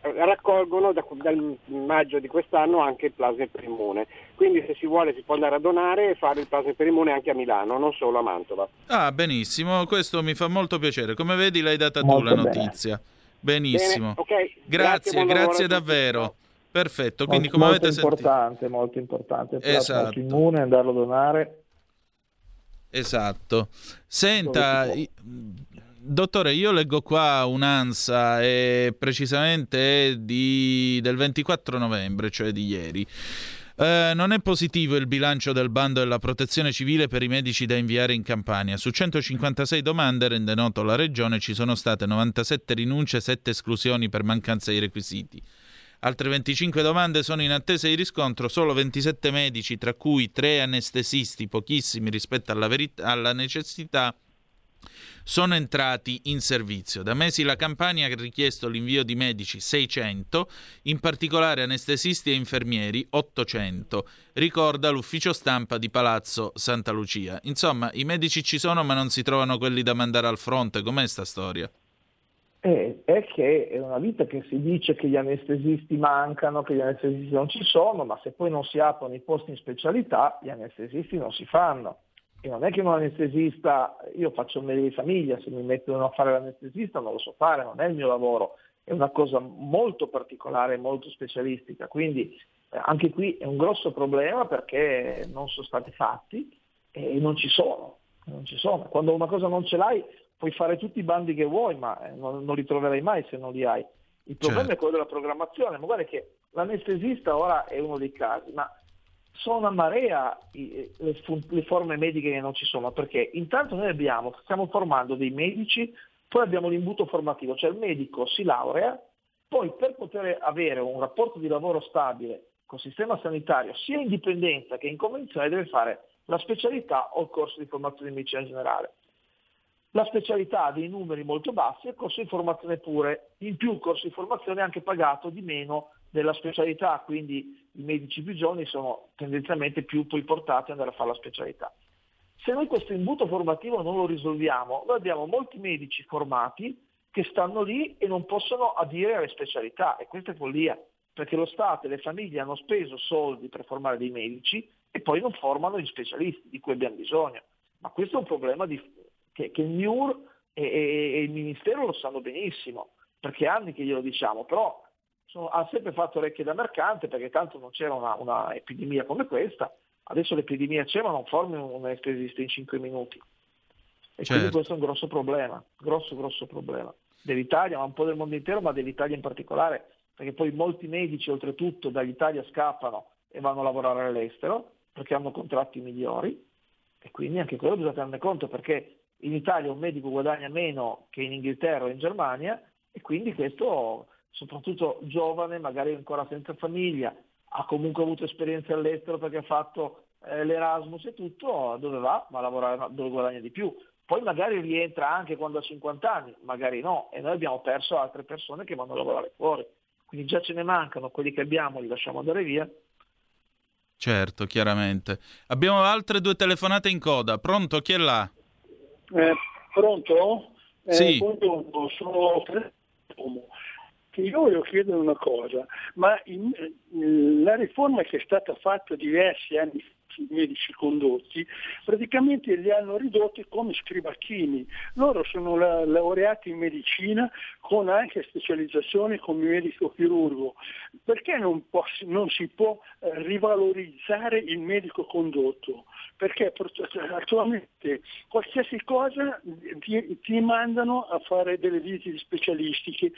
raccolgono da- dal maggio di quest'anno anche il plasma per immune. Quindi se si vuole si può andare a donare e fare il plasma per immune anche a Milano, non solo a Mantova. Ah, benissimo, questo mi fa molto piacere. Come vedi l'hai data tu Molto la bene. notizia. Benissimo. Bene, ok. Grazie, Grazie, grazie davvero. Perfetto, quindi molto, come molto avete sentito... importante, molto importante. Per Esatto. immune andarlo a donare. Esatto. Senta, dottore, io leggo qua un'ANSA e precisamente è di- del 24 novembre, cioè di ieri. Eh, non è positivo il bilancio del bando della protezione civile per i medici da inviare in Campania. Su 156 domande, rende noto la Regione, ci sono state 97 rinunce e 7 esclusioni per mancanza di requisiti. Altre 25 domande sono in attesa di riscontro, solo 27 medici, tra cui 3 anestesisti, pochissimi rispetto alla, verit- alla necessità, sono entrati in servizio. Da mesi la Campania ha richiesto l'invio di medici 600, in particolare anestesisti e infermieri 800, ricorda l'ufficio stampa di Palazzo Santa Lucia. Insomma, i medici ci sono ma non si trovano quelli da mandare al fronte. Com'è sta storia? Eh, è che è una vita che si dice che gli anestesisti mancano, che gli anestesisti non ci sono, ma se poi non si aprono i posti in specialità, gli anestesisti non si fanno. E non è che un anestesista, io faccio un medico di famiglia, se mi mettono a fare l'anestesista non lo so fare, non è il mio lavoro, è una cosa molto particolare, molto specialistica. Quindi eh, anche qui è un grosso problema perché non sono stati fatti e non ci sono. Non ci sono. Quando una cosa non ce l'hai puoi fare tutti i bandi che vuoi, ma eh, non, non li troverai mai se non li hai. Il problema Certo. è quello della programmazione, ma guarda che l'anestesista ora è uno dei casi, ma sono una marea i- le, le forme mediche che non ci sono, perché intanto noi abbiamo, stiamo formando dei medici, poi abbiamo l'imbuto formativo, cioè il medico si laurea, poi per poter avere un rapporto di lavoro stabile col sistema sanitario, sia in dipendenza che in convenzione, deve fare la specialità o il corso di formazione di medicina generale. La specialità ha dei numeri molto bassi e il corso di formazione pure, in più il corso di formazione è anche pagato di meno della specialità, quindi i medici più giovani sono tendenzialmente più poi portati ad andare a fare la specialità. Se noi questo imbuto formativo non lo risolviamo, noi abbiamo molti medici formati che stanno lì e non possono adire alle specialità e questa è follia, perché lo Stato e le famiglie hanno speso soldi per formare dei medici e poi non formano gli specialisti di cui abbiamo bisogno. Ma questo è un problema di- che, che il MIUR e, e- e il Ministero lo sanno benissimo, perché anni che glielo diciamo, però sono- ha sempre fatto orecchie da mercante perché tanto non c'era una, una epidemia come questa, adesso l'epidemia c'è ma non formi un anestesista in 5 minuti. E quindi Certo. questo è un grosso problema, grosso grosso problema dell'Italia, ma un po' del mondo intero, ma dell'Italia in particolare, perché poi molti medici oltretutto dall'Italia scappano e vanno a lavorare all'estero perché hanno contratti migliori e quindi anche quello bisogna tenerne conto perché in Italia un medico guadagna meno che in Inghilterra o in Germania e quindi questo soprattutto giovane, magari ancora senza famiglia, ha comunque avuto esperienze all'estero perché ha fatto eh, l'Erasmus e tutto, dove va? Va a lavorare dove guadagna di più. Poi magari rientra anche quando ha 50 anni, magari no, e noi abbiamo perso altre persone che vanno a lavorare fuori. Quindi già ce ne mancano, quelli che abbiamo li lasciamo andare via. Certo, chiaramente. Abbiamo altre due telefonate in coda. Pronto? Chi è là? Eh, pronto? Eh, Sì. buongiorno, sono Io voglio chiedere una cosa, ma in- eh, la riforma che è stata fatta diversi anni fa medici condotti, praticamente li hanno ridotti come scrivacchini. Loro sono la- laureati in medicina con anche specializzazione come medico chirurgo. Perché non, può- non si può eh, rivalorizzare il medico condotto? Perché attualmente qualsiasi cosa ti, ti mandano a fare delle visite specialistiche.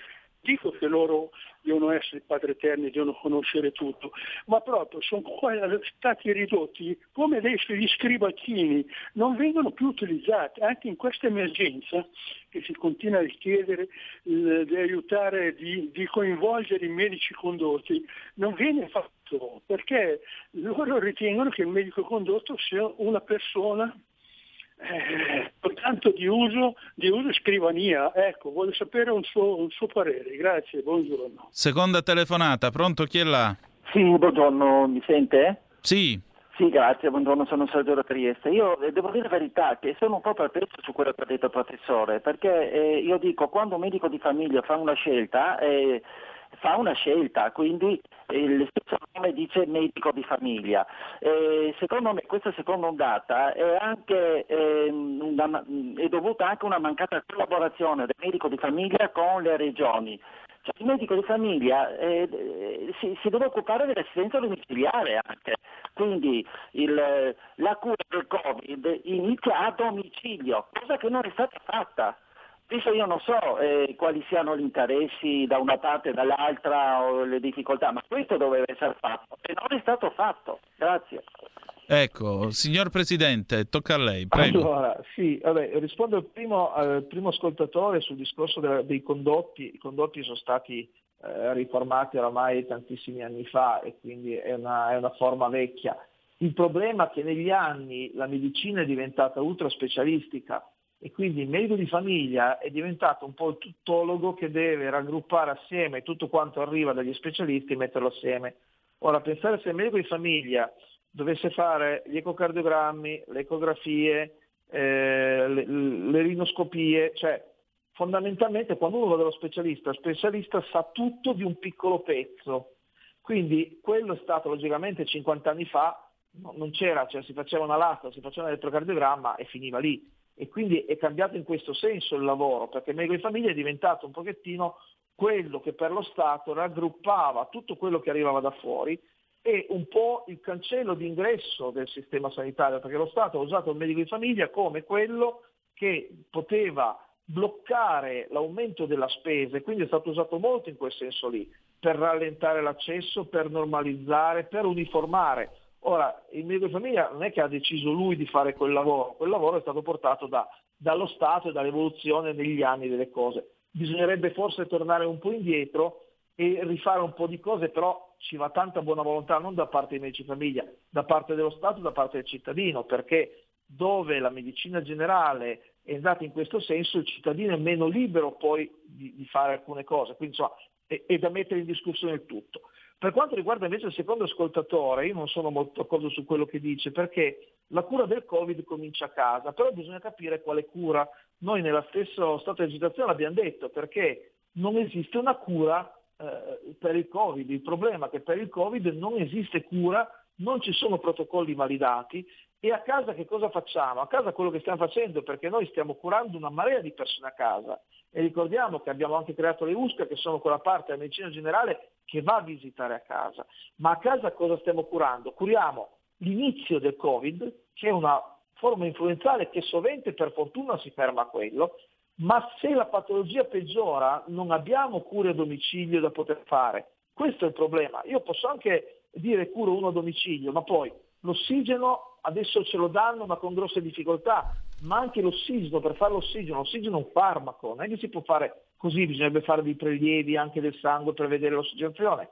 Dico che loro devono essere padri eterni, devono conoscere tutto, ma proprio sono stati ridotti come dei degli scrivacchini, non vengono più utilizzati. Anche in questa emergenza che si continua a richiedere eh, di aiutare, di, di coinvolgere i medici condotti, non viene fatto perché loro ritengono che il medico condotto sia una persona eh, soltanto di uso, di uso scrivania. Ecco, voglio sapere un suo, un suo parere. Grazie, buongiorno. Seconda telefonata. Pronto? Chi è là? Sì, buongiorno, mi sente? Sì. Sì, grazie, buongiorno, sono Sergio da Trieste. Io eh, devo dire la verità che sono un po' perplesso su quello che ha detto il professore, perché eh, io dico, quando un medico di famiglia fa una scelta, eh, fa una scelta, quindi eh, il stesso nome dice medico di famiglia. Eh, secondo me questa seconda ondata è, anche, ehm, una- è dovuta anche a una mancata collaborazione del medico di famiglia con le regioni. Cioè, il medico di famiglia eh, eh, si, si deve occupare dell'assistenza domiciliare anche, quindi il- la cura del Covid inizia a domicilio, cosa che non è stata fatta. Adesso io non so eh, quali siano gli interessi da una parte e dall'altra o le difficoltà, ma questo doveva essere fatto e non è stato fatto. Grazie. Ecco, signor Presidente, tocca a lei, prego. Allora, sì, vabbè, rispondo al primo, al primo ascoltatore sul discorso della- dei condotti. I condotti sono stati eh, riformati oramai tantissimi anni fa e quindi è una, è una forma vecchia. Il problema è che negli anni la medicina è diventata ultra specialistica e quindi il medico di famiglia è diventato un po' il tuttologo che deve raggruppare assieme tutto quanto arriva dagli specialisti e metterlo assieme. Ora, pensare se il medico di famiglia dovesse fare gli ecocardiogrammi, le ecografie, eh, le, le rinoscopie, cioè fondamentalmente quando uno va dallo specialista, il specialista sa tutto di un piccolo pezzo. Quindi quello è stato logicamente 50 anni fa, no- non c'era, cioè si faceva una lasta, si faceva un elettrocardiogramma e finiva lì. E quindi è cambiato in questo senso il lavoro, perché medico di famiglia è diventato un pochettino quello che per lo Stato raggruppava tutto quello che arrivava da fuori e un po' il cancello d'ingresso del sistema sanitario, perché lo Stato ha usato il medico di famiglia come quello che poteva bloccare l'aumento della spesa e quindi è stato usato molto in quel senso lì, per rallentare l'accesso, per normalizzare, per uniformare. Ora, il medico di famiglia non è che ha deciso lui di fare quel lavoro, quel lavoro è stato portato da- dallo Stato e dall'evoluzione negli anni delle cose. Bisognerebbe forse tornare un po' indietro e rifare un po' di cose, però ci va tanta buona volontà non da parte dei medici di famiglia, da parte dello Stato, da parte del cittadino, perché dove la medicina generale è andata in questo senso, il cittadino è meno libero poi di, di fare alcune cose, quindi insomma è, è da mettere in discussione il tutto. Per quanto riguarda invece il secondo ascoltatore, io non sono molto d'accordo su quello che dice, perché la cura del Covid comincia a casa, però bisogna capire quale cura. Noi nello stesso stato di agitazione l'abbiamo detto, perché non esiste una cura eh, per il Covid. Il problema è che per il Covid non esiste cura, non ci sono protocolli validati e a casa che cosa facciamo? A casa quello che stiamo facendo, perché noi stiamo curando una marea di persone a casa e ricordiamo che abbiamo anche creato le USCA che sono quella parte della medicina generale che va a visitare a casa. Ma a casa cosa stiamo curando? Curiamo l'inizio del Covid, che è una forma influenzale che sovente per fortuna si ferma a quello, ma se la patologia peggiora non abbiamo cure a domicilio da poter fare. Questo è il problema. Io posso anche dire curo uno a domicilio, ma poi l'ossigeno adesso ce lo danno ma con grosse difficoltà, ma anche l'ossigeno, per fare l'ossigeno, l'ossigeno è un farmaco, non è che si può fare così bisognerebbe fare dei prelievi anche del sangue per vedere l'ossigenazione.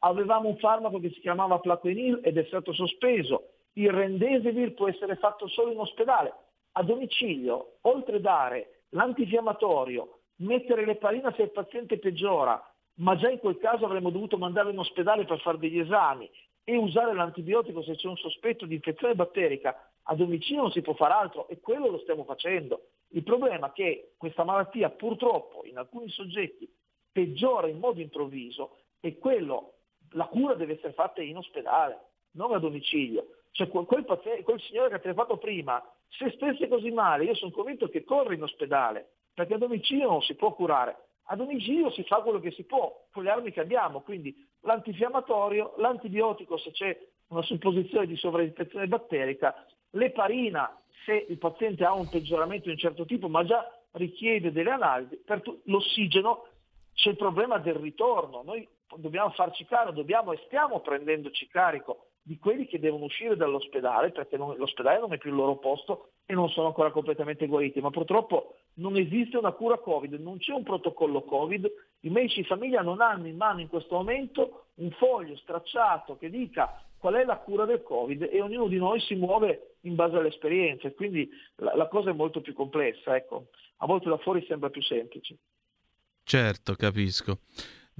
Avevamo un farmaco che si chiamava Plaquenil ed è stato sospeso. Il Rendesivir può essere fatto solo in ospedale. A domicilio, oltre a dare l'antinfiammatorio, mettere l'eparina se il paziente peggiora, ma già in quel caso avremmo dovuto mandarlo in ospedale per fare degli esami e usare l'antibiotico se c'è un sospetto di infezione batterica, a domicilio non si può fare altro e quello lo stiamo facendo. Il problema è che questa malattia purtroppo in alcuni soggetti peggiora in modo improvviso e quello, la cura deve essere fatta in ospedale, non a domicilio. Cioè quel, paziente, quel signore che ha fatto prima, se stesse così male, io sono convinto che corre in ospedale, perché a domicilio non si può curare. A domicilio si fa quello che si può, con le armi che abbiamo, quindi l'antinfiammatorio, l'antibiotico se c'è una supposizione di sovrainfezione batterica, l'eparina se il paziente ha un peggioramento di un certo tipo ma già richiede delle analisi, per tu- l'ossigeno c'è il problema del ritorno, noi dobbiamo farci carico, dobbiamo e stiamo prendendoci carico di quelli che devono uscire dall'ospedale, perché non, l'ospedale non è più il loro posto e non sono ancora completamente guariti, ma purtroppo non esiste una cura Covid, non c'è un protocollo Covid, i medici di famiglia non hanno in mano in questo momento un foglio stracciato che dica qual è la cura del Covid e ognuno di noi si muove in base alle esperienze, quindi la, la cosa è molto più complessa, ecco. a volte da fuori sembra più semplice. Certo, capisco.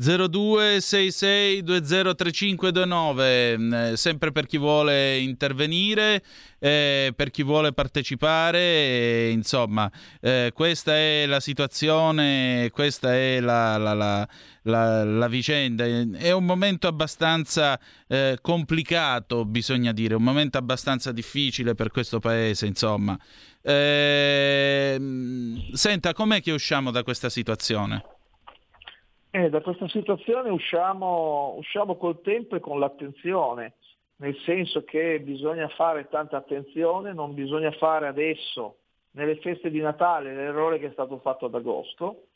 0266203529, eh, sempre per chi vuole intervenire, eh, per chi vuole partecipare, eh, insomma, eh, questa è la situazione, questa è la, la, la, la vicenda. È un momento abbastanza eh, complicato, bisogna dire, un momento abbastanza difficile per questo paese, insomma. Ehm, senta, com'è che usciamo da questa situazione? Eh, da questa situazione usciamo, usciamo col tempo e con l'attenzione, nel senso che bisogna fare tanta attenzione, non bisogna fare adesso, nelle feste di Natale, l'errore che è stato fatto ad agosto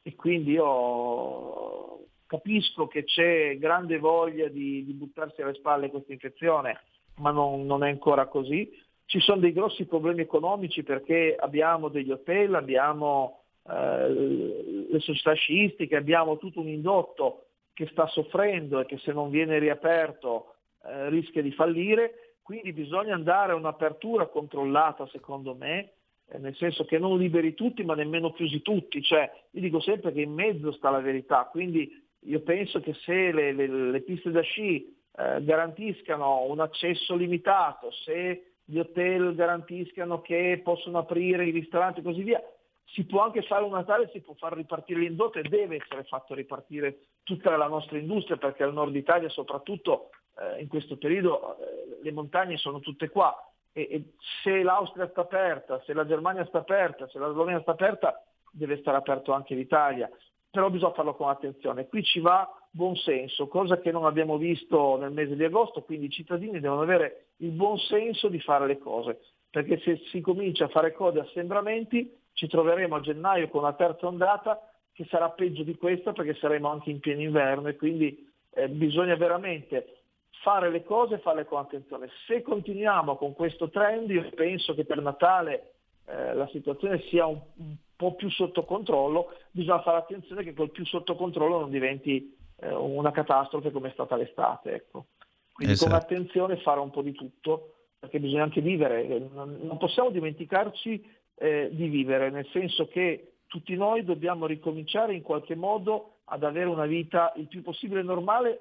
e quindi io capisco che c'è grande voglia di, di buttarsi alle spalle questa infezione, ma non, non è ancora così. Ci sono dei grossi problemi economici perché abbiamo degli hotel, abbiamo eh, le società sciistiche, abbiamo tutto un indotto che sta soffrendo e che se non viene riaperto eh, rischia di fallire, quindi bisogna andare a un'apertura controllata secondo me, eh, nel senso che non liberi tutti ma nemmeno chiusi tutti, cioè io dico sempre che in mezzo sta la verità, quindi io penso che se le, le, le piste da sci eh, garantiscano un accesso limitato, se gli hotel garantiscano che possono aprire i ristoranti e così via, si può anche fare un Natale, si può far ripartire l'indotto e deve essere fatto ripartire tutta la nostra industria perché al nord Italia soprattutto eh, in questo periodo eh, le montagne sono tutte qua. E, e, se l'Austria sta aperta, se la Germania sta aperta, se la Slovenia sta aperta deve stare aperto anche l'Italia, però bisogna farlo con attenzione. Qui ci va buon senso, cosa che non abbiamo visto nel mese di agosto, quindi i cittadini devono avere il buon senso di fare le cose, perché se si comincia a fare code assembramenti ci troveremo a gennaio con una terza ondata che sarà peggio di questa perché saremo anche in pieno inverno e quindi eh, bisogna veramente fare le cose e farle con attenzione. Se continuiamo con questo trend io penso che per Natale eh, la situazione sia un, un, po' più sotto controllo, bisogna fare attenzione che quel più sotto controllo non diventi eh, una catastrofe come è stata l'estate. Ecco. Quindi esatto. con attenzione fare un po' di tutto perché bisogna anche vivere, non, non possiamo dimenticarci eh, di vivere, nel senso che tutti noi dobbiamo ricominciare in qualche modo ad avere una vita il più possibile normale,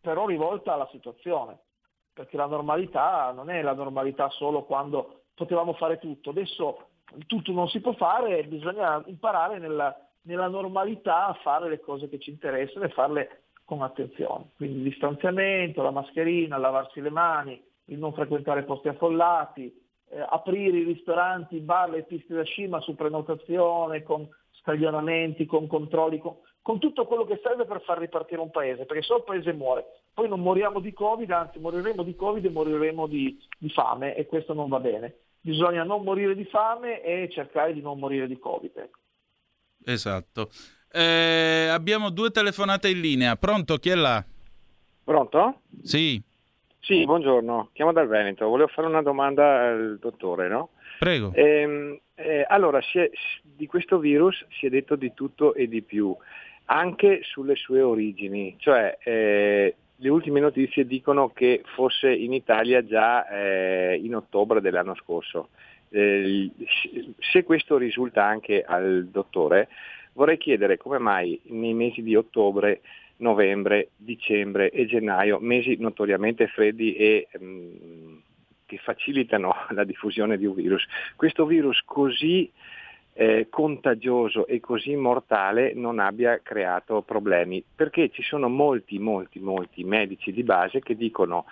però rivolta alla situazione, perché la normalità non è la normalità solo quando potevamo fare tutto, adesso tutto non si può fare, bisogna imparare nella, nella normalità a fare le cose che ci interessano e farle con attenzione, quindi il distanziamento, la mascherina, lavarsi le mani, il non frequentare posti affollati, eh, aprire i ristoranti, i bar, le piste da sci, ma su prenotazione, con scaglionamenti, con controlli, con, con, tutto quello che serve per far ripartire un paese, perché se no il paese muore. Poi non moriamo di Covid, anzi moriremo di Covid e moriremo di, di fame e questo non va bene. Bisogna non morire di fame e cercare di non morire di Covid. Ecco. Esatto. Eh, abbiamo due telefonate in linea. Pronto? Chi è là? Pronto? Sì. Sì, buongiorno, chiamo dal Veneto, volevo fare una domanda al dottore, no? Prego. Eh, eh, allora, è, di questo virus si è detto di tutto e di più, anche sulle sue origini, cioè eh, le ultime notizie dicono che fosse in Italia già eh, in ottobre dell'anno scorso. Eh, se questo risulta anche al dottore, vorrei chiedere come mai nei mesi di ottobre, novembre, dicembre e gennaio, mesi notoriamente freddi e mh, che facilitano la diffusione di un virus, questo virus così eh, contagioso e così mortale non abbia creato problemi, perché ci sono molti, molti, molti medici di base che dicono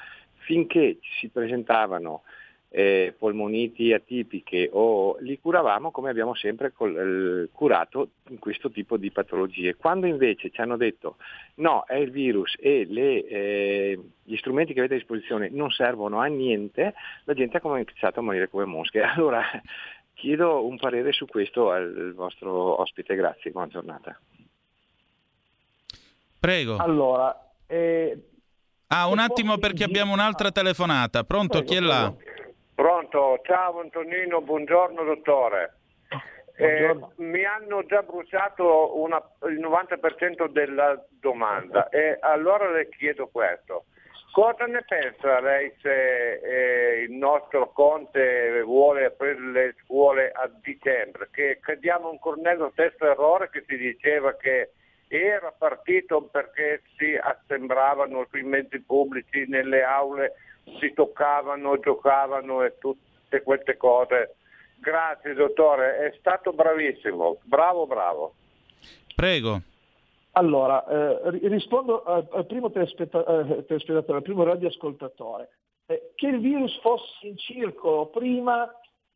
finché si presentavano eh, polmoniti atipiche o li curavamo come abbiamo sempre col, eh, curato in questo tipo di patologie. Quando invece ci hanno detto no, è il virus e le, eh, gli strumenti che avete a disposizione non servono a niente, la gente ha cominciato a morire come mosche. Allora chiedo un parere su questo al vostro ospite, grazie, buona giornata. Prego. Allora, eh, Ah, un attimo perché abbiamo un'altra telefonata. Pronto, chi è là? Pronto, ciao Antonino, buongiorno dottore. Eh, mi hanno già bruciato una, il 90% della domanda e allora le chiedo questo. Cosa ne pensa lei se eh, il nostro Conte vuole aprire le scuole a dicembre? Che cadiamo ancora nello stesso errore che si diceva che era partito perché si assembravano sui mezzi pubblici, nelle aule, si toccavano, giocavano e tutte queste cose. Grazie dottore, è stato bravissimo, bravo bravo. Prego. Allora, eh, rispondo al, al primo eh, telespettatore, al primo radioascoltatore. Eh, che il virus fosse in circolo prima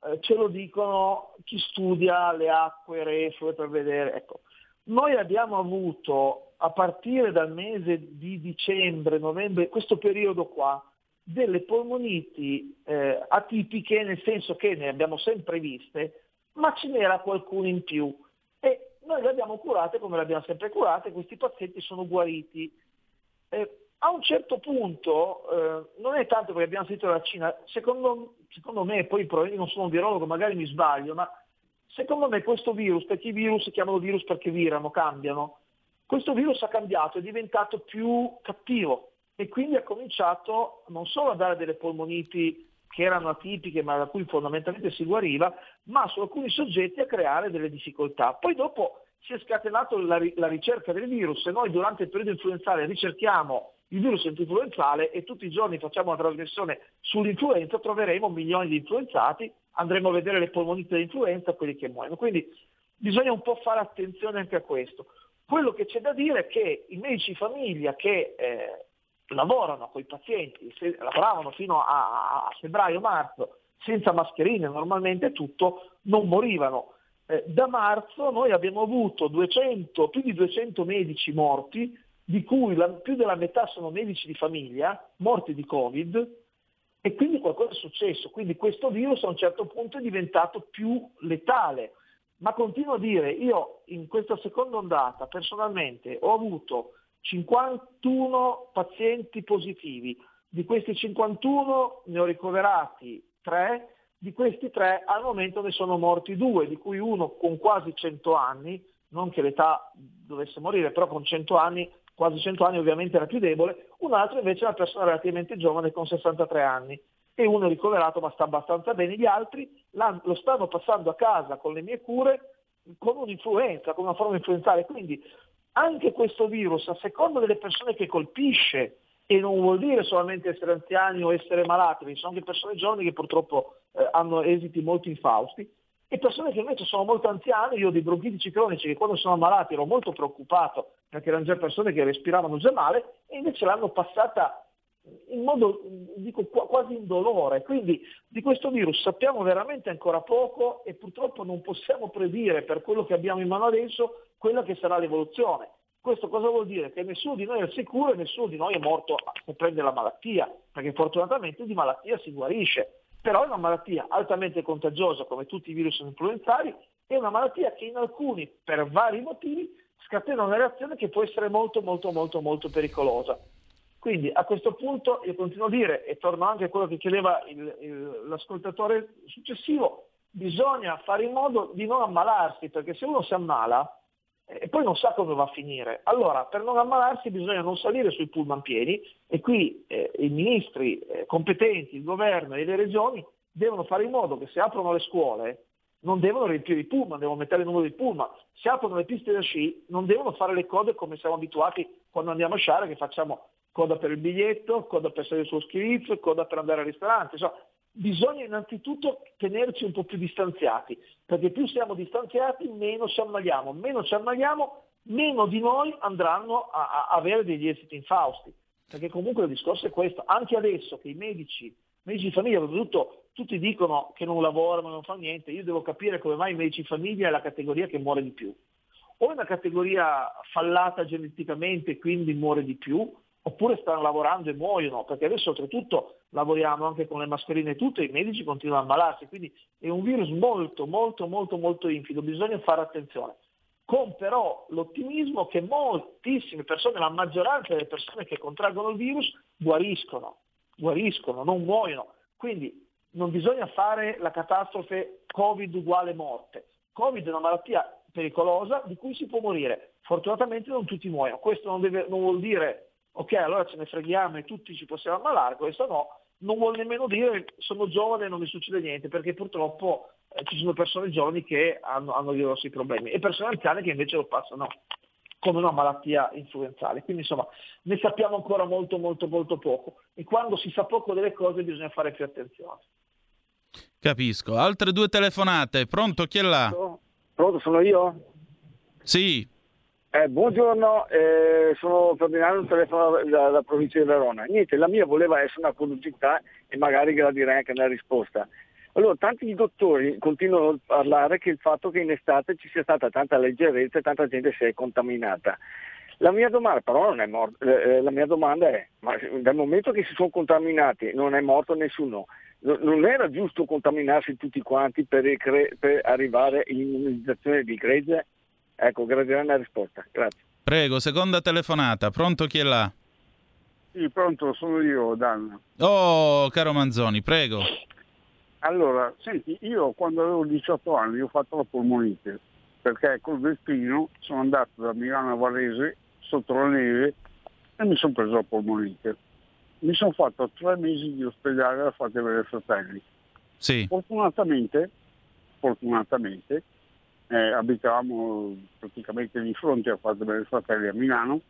eh, ce lo dicono chi studia le acque reflue per vedere. Ecco, noi abbiamo avuto a partire dal mese di dicembre, novembre, questo periodo qua, delle polmoniti eh, atipiche, nel senso che ne abbiamo sempre viste, ma ce n'era qualcuno in più. E noi le abbiamo curate come le abbiamo sempre curate, questi pazienti sono guariti. Eh, a un certo punto, eh, non è tanto perché abbiamo sentito la Cina, secondo, secondo me, poi io non sono un virologo, magari mi sbaglio, ma secondo me questo virus, perché i virus si chiamano virus perché virano, cambiano, questo virus ha cambiato, è diventato più cattivo, e quindi ha cominciato non solo a dare delle polmoniti che erano atipiche ma da cui fondamentalmente si guariva, ma su alcuni soggetti a creare delle difficoltà. Poi dopo si è scatenato la, la ricerca del virus e noi durante il periodo influenzale ricerchiamo il virus influenzale e tutti i giorni facciamo una trasmissione sull'influenza, troveremo milioni di influenzati, andremo a vedere le polmoniti dell'influenza, quelli che muoiono. Quindi bisogna un po' fare attenzione anche a questo. Quello che c'è da dire è che i medici di famiglia che eh, lavorano con i pazienti, se, lavoravano fino a, a febbraio-marzo senza mascherine, normalmente tutto, non morivano. Eh, da marzo noi abbiamo avuto 200, più di 200 medici morti, di cui la, più della metà sono medici di famiglia, morti di Covid, e quindi qualcosa è successo. Quindi questo virus a un certo punto è diventato più letale. Ma continuo a dire, io in questa seconda ondata personalmente ho avuto 51 pazienti positivi, di questi 51 ne ho ricoverati 3, di questi 3 al momento ne sono morti 2, di cui uno con quasi 100 anni, non che l'età dovesse morire, però con 100 anni, quasi 100 anni ovviamente era più debole, un altro invece è una persona relativamente giovane con 63 anni e uno ricoverato ma sta abbastanza bene, gli altri lo stanno passando a casa con le mie cure con un'influenza, con una forma influenzale, quindi anche questo virus, a seconda delle persone che colpisce, e non vuol dire solamente essere anziani o essere malati, ci sono anche persone giovani che purtroppo eh, hanno esiti molto infausti, e persone che invece sono molto anziane, io ho dei bronchitici cronici che quando sono malati ero molto preoccupato perché erano già persone che respiravano già male e invece l'hanno passata in modo dico, quasi indolore. Quindi di questo virus sappiamo veramente ancora poco e purtroppo non possiamo predire per quello che abbiamo in mano adesso quella che sarà l'evoluzione. Questo cosa vuol dire? Che nessuno di noi è sicuro e nessuno di noi è morto se prende la malattia, perché fortunatamente di malattia si guarisce. Però è una malattia altamente contagiosa come tutti i virus influenzali, è una malattia che in alcuni, per vari motivi, scatena una reazione che può essere molto molto molto molto pericolosa. Quindi a questo punto io continuo a dire, e torno anche a quello che chiedeva il, il, l'ascoltatore successivo, bisogna fare in modo di non ammalarsi, perché se uno si ammala e poi non sa come va a finire. Allora, per non ammalarsi bisogna non salire sui pullman pieni e qui eh, i ministri eh, competenti, il governo e le regioni devono fare in modo che se aprono le scuole non devono riempire i pullman, devono mettere il numero di pullman. Se aprono le piste da sci non devono fare le code come siamo abituati quando andiamo a sciare, che facciamo coda per il biglietto, coda per salire sullo schirizzo, coda per andare al ristorante. Insomma, bisogna innanzitutto tenerci un po' più distanziati, perché più siamo distanziati meno ci ammaliamo, meno ci ammaliamo, meno di noi andranno a, a avere degli esiti infausti. Perché comunque il discorso è questo, anche adesso che i medici, medici di famiglia, soprattutto tutti dicono che non lavorano, non fanno niente, io devo capire come mai i medici di famiglia è la categoria che muore di più. O è una categoria fallata geneticamente e quindi muore di più, oppure stanno lavorando e muoiono, perché adesso oltretutto lavoriamo anche con le mascherine e tutto e i medici continuano a ammalarsi, quindi è un virus molto, molto, molto, molto infido, bisogna fare attenzione. Con però l'ottimismo che moltissime persone, la maggioranza delle persone che contraggono il virus guariscono, guariscono, non muoiono. Quindi non bisogna fare la catastrofe Covid uguale morte. Covid è una malattia pericolosa di cui si può morire. Fortunatamente non tutti muoiono. Questo non, deve, non vuol dire ok allora ce ne freghiamo e tutti ci possiamo ammalare, questo no, non vuol nemmeno dire sono giovane e non mi succede niente, perché purtroppo eh, ci sono persone giovani che hanno, hanno grossi problemi e persone anziane che invece lo passano come una malattia influenzale. Quindi insomma ne sappiamo ancora molto molto molto poco e quando si sa poco delle cose bisogna fare più attenzione. Capisco. Altre due telefonate. Pronto? Chi è là? Pronto, sono io? Sì. Eh, buongiorno, eh, sono Ferdinando, telefono dalla provincia di Verona. Niente, la mia voleva essere una curiosità e magari gradirei anche nella risposta. Allora, tanti dottori continuano a parlare che il fatto che in estate ci sia stata tanta leggerezza e tanta gente si è contaminata. La mia domanda, però non è morto, eh, eh, la mia domanda è, ma dal momento che si sono contaminati non è morto nessuno, non era giusto contaminarsi tutti quanti per, per arrivare all'immunizzazione di gregge? Ecco, gradirei una risposta. Grazie. Prego, seconda telefonata. Pronto chi è là? Sì, pronto, sono io, Dan. Oh, caro Manzoni, prego. Allora, senti, io quando avevo 18 anni ho fatto la polmonite, perché col vestino sono andato da Milano a Varese sotto la neve e mi sono preso la polmonite. Mi sono fatto tre mesi di ospedale da parte dei fratelli. Sì. Fortunatamente, fortunatamente eh, abitavamo praticamente di fronte a Fate dei Fratelli a Milano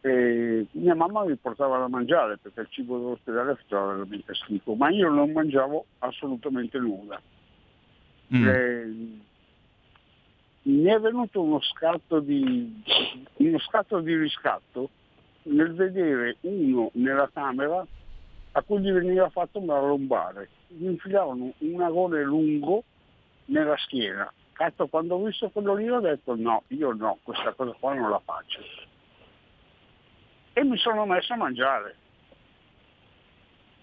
e mia mamma mi portava da mangiare perché il cibo dell'ospedale faceva veramente schifo, ma io non mangiavo assolutamente nulla. Mm. E, mi è venuto uno scatto di, uno scatto di riscatto nel vedere uno nella camera a cui gli veniva fatto una lombare. Gli infilavano un agone lungo nella schiena Cazzo, quando ho visto quello lì ho detto no, io no, questa cosa qua non la faccio. E mi sono messo a mangiare.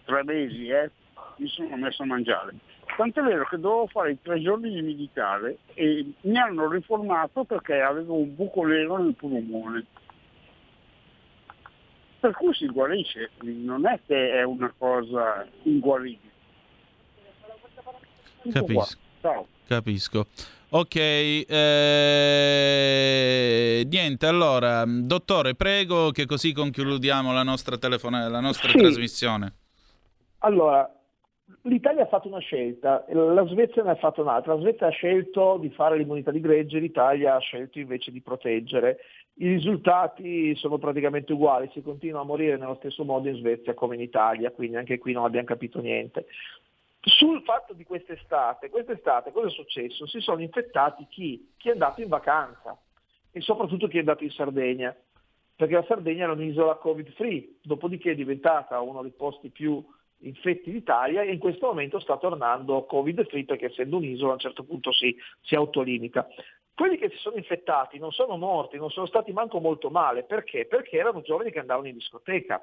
Tre mesi, eh, mi sono messo a mangiare. Tant'è vero che dovevo fare i tre giorni di militare e mi hanno riformato perché avevo un buco nero nel polmone. Per cui si guarisce, non è che è una cosa inguaribile. Capisco. Capisco. Ok, eh, niente, allora, dottore, prego che così concludiamo la nostra, telefona- la nostra Sì. trasmissione. Allora, l'Italia ha fatto una scelta, la Svezia ne ha fatto un'altra. La Svezia ha scelto di fare l'immunità di gregge, l'Italia ha scelto invece di proteggere. I risultati sono praticamente uguali, si continua a morire nello stesso modo in Svezia come in Italia, quindi anche qui non abbiamo capito niente. Sul fatto di quest'estate, quest'estate cosa è successo? Si sono infettati chi? Chi è andato in vacanza e soprattutto chi è andato in Sardegna, perché la Sardegna era un'isola covid free, dopodiché è diventata uno dei posti più infetti d'Italia e in questo momento sta tornando covid free perché essendo un'isola a un certo punto si, si autolimita. Quelli che si sono infettati non sono morti, non sono stati manco molto male, perché? Perché erano giovani che andavano in discoteca,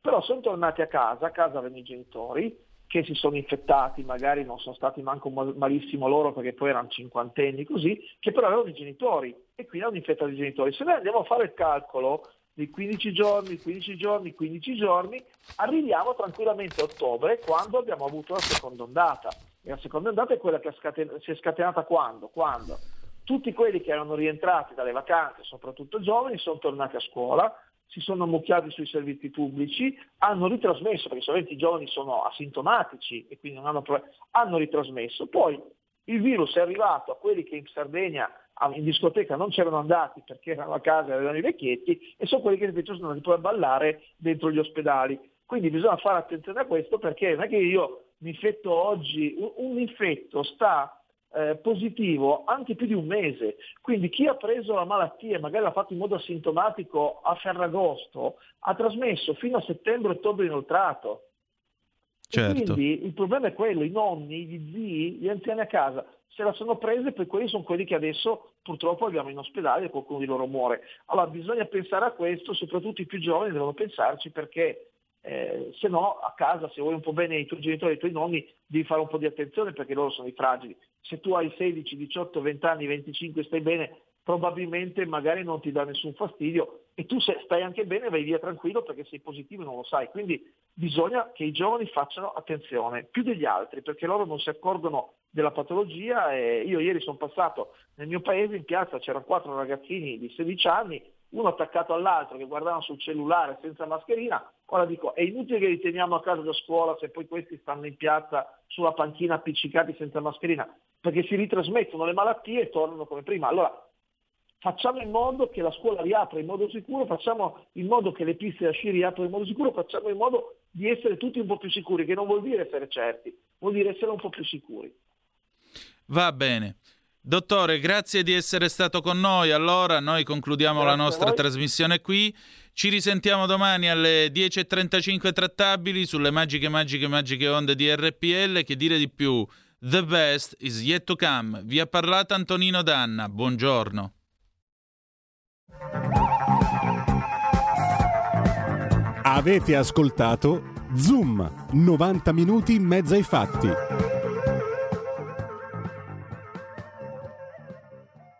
però sono tornati a casa, a casa avevano i genitori, che si sono infettati, magari non sono stati manco mal- malissimo loro perché poi erano cinquantenni così, che però avevano i genitori e quindi hanno infettato i genitori. Se noi andiamo a fare il calcolo di 15 giorni, 15 giorni, 15 giorni, arriviamo tranquillamente a ottobre quando abbiamo avuto la seconda ondata. E la seconda ondata è quella che scaten- si è scatenata quando? Quando tutti quelli che erano rientrati dalle vacanze, soprattutto giovani, sono tornati a scuola, si sono ammucchiati sui servizi pubblici, hanno ritrasmesso, perché solamente i giovani sono asintomatici e quindi non hanno problemi, hanno ritrasmesso. Poi il virus è arrivato a quelli che in Sardegna in discoteca non c'erano andati perché erano a casa e avevano i vecchietti e sono quelli che invece sono andati poi a ballare dentro gli ospedali. Quindi bisogna fare attenzione a questo perché non è che io mi infetto oggi, un, un infetto sta eh, positivo anche più di un mese. Quindi chi ha preso la malattia e magari l'ha fatto in modo asintomatico a Ferragosto ha trasmesso fino a settembre-ottobre inoltrato. Certo. quindi il problema è quello, i nonni, gli zii, gli anziani a casa se la sono presa e poi quelli sono quelli che adesso purtroppo abbiamo in ospedale e qualcuno di loro muore. Allora bisogna pensare a questo, soprattutto i più giovani devono pensarci perché eh, se no a casa se vuoi un po' bene i tuoi genitori e i tuoi nonni devi fare un po' di attenzione perché loro sono i fragili. Se tu hai 16, 18, 20 anni, 25 stai bene, probabilmente magari non ti dà nessun fastidio e tu stai anche bene vai via tranquillo perché sei positivo e non lo sai. Quindi bisogna che i giovani facciano attenzione più degli altri perché loro non si accorgono della patologia io ieri sono passato nel mio paese in piazza c'erano quattro ragazzini di 16 anni uno attaccato all'altro che guardavano sul cellulare senza mascherina ora dico è inutile che li teniamo a casa da scuola se poi questi stanno in piazza sulla panchina appiccicati senza mascherina perché si ritrasmettono le malattie e tornano come prima allora facciamo in modo che la scuola riapra in modo sicuro, facciamo in modo che le piste da sci riaprano in modo sicuro, facciamo in modo di essere tutti un po' più sicuri, che non vuol dire essere certi, vuol dire essere un po' più sicuri. Va bene. Dottore, grazie di essere stato con noi. Allora, noi concludiamo Grazie la nostra trasmissione qui. Ci risentiamo domani alle 10.35 trattabili sulle magiche, magiche, magiche onde di RPL. Che dire di più? The best is yet to come. Vi ha parlato Antonino Danna. Buongiorno. Avete ascoltato Zoom, 90 minuti in mezzo ai fatti.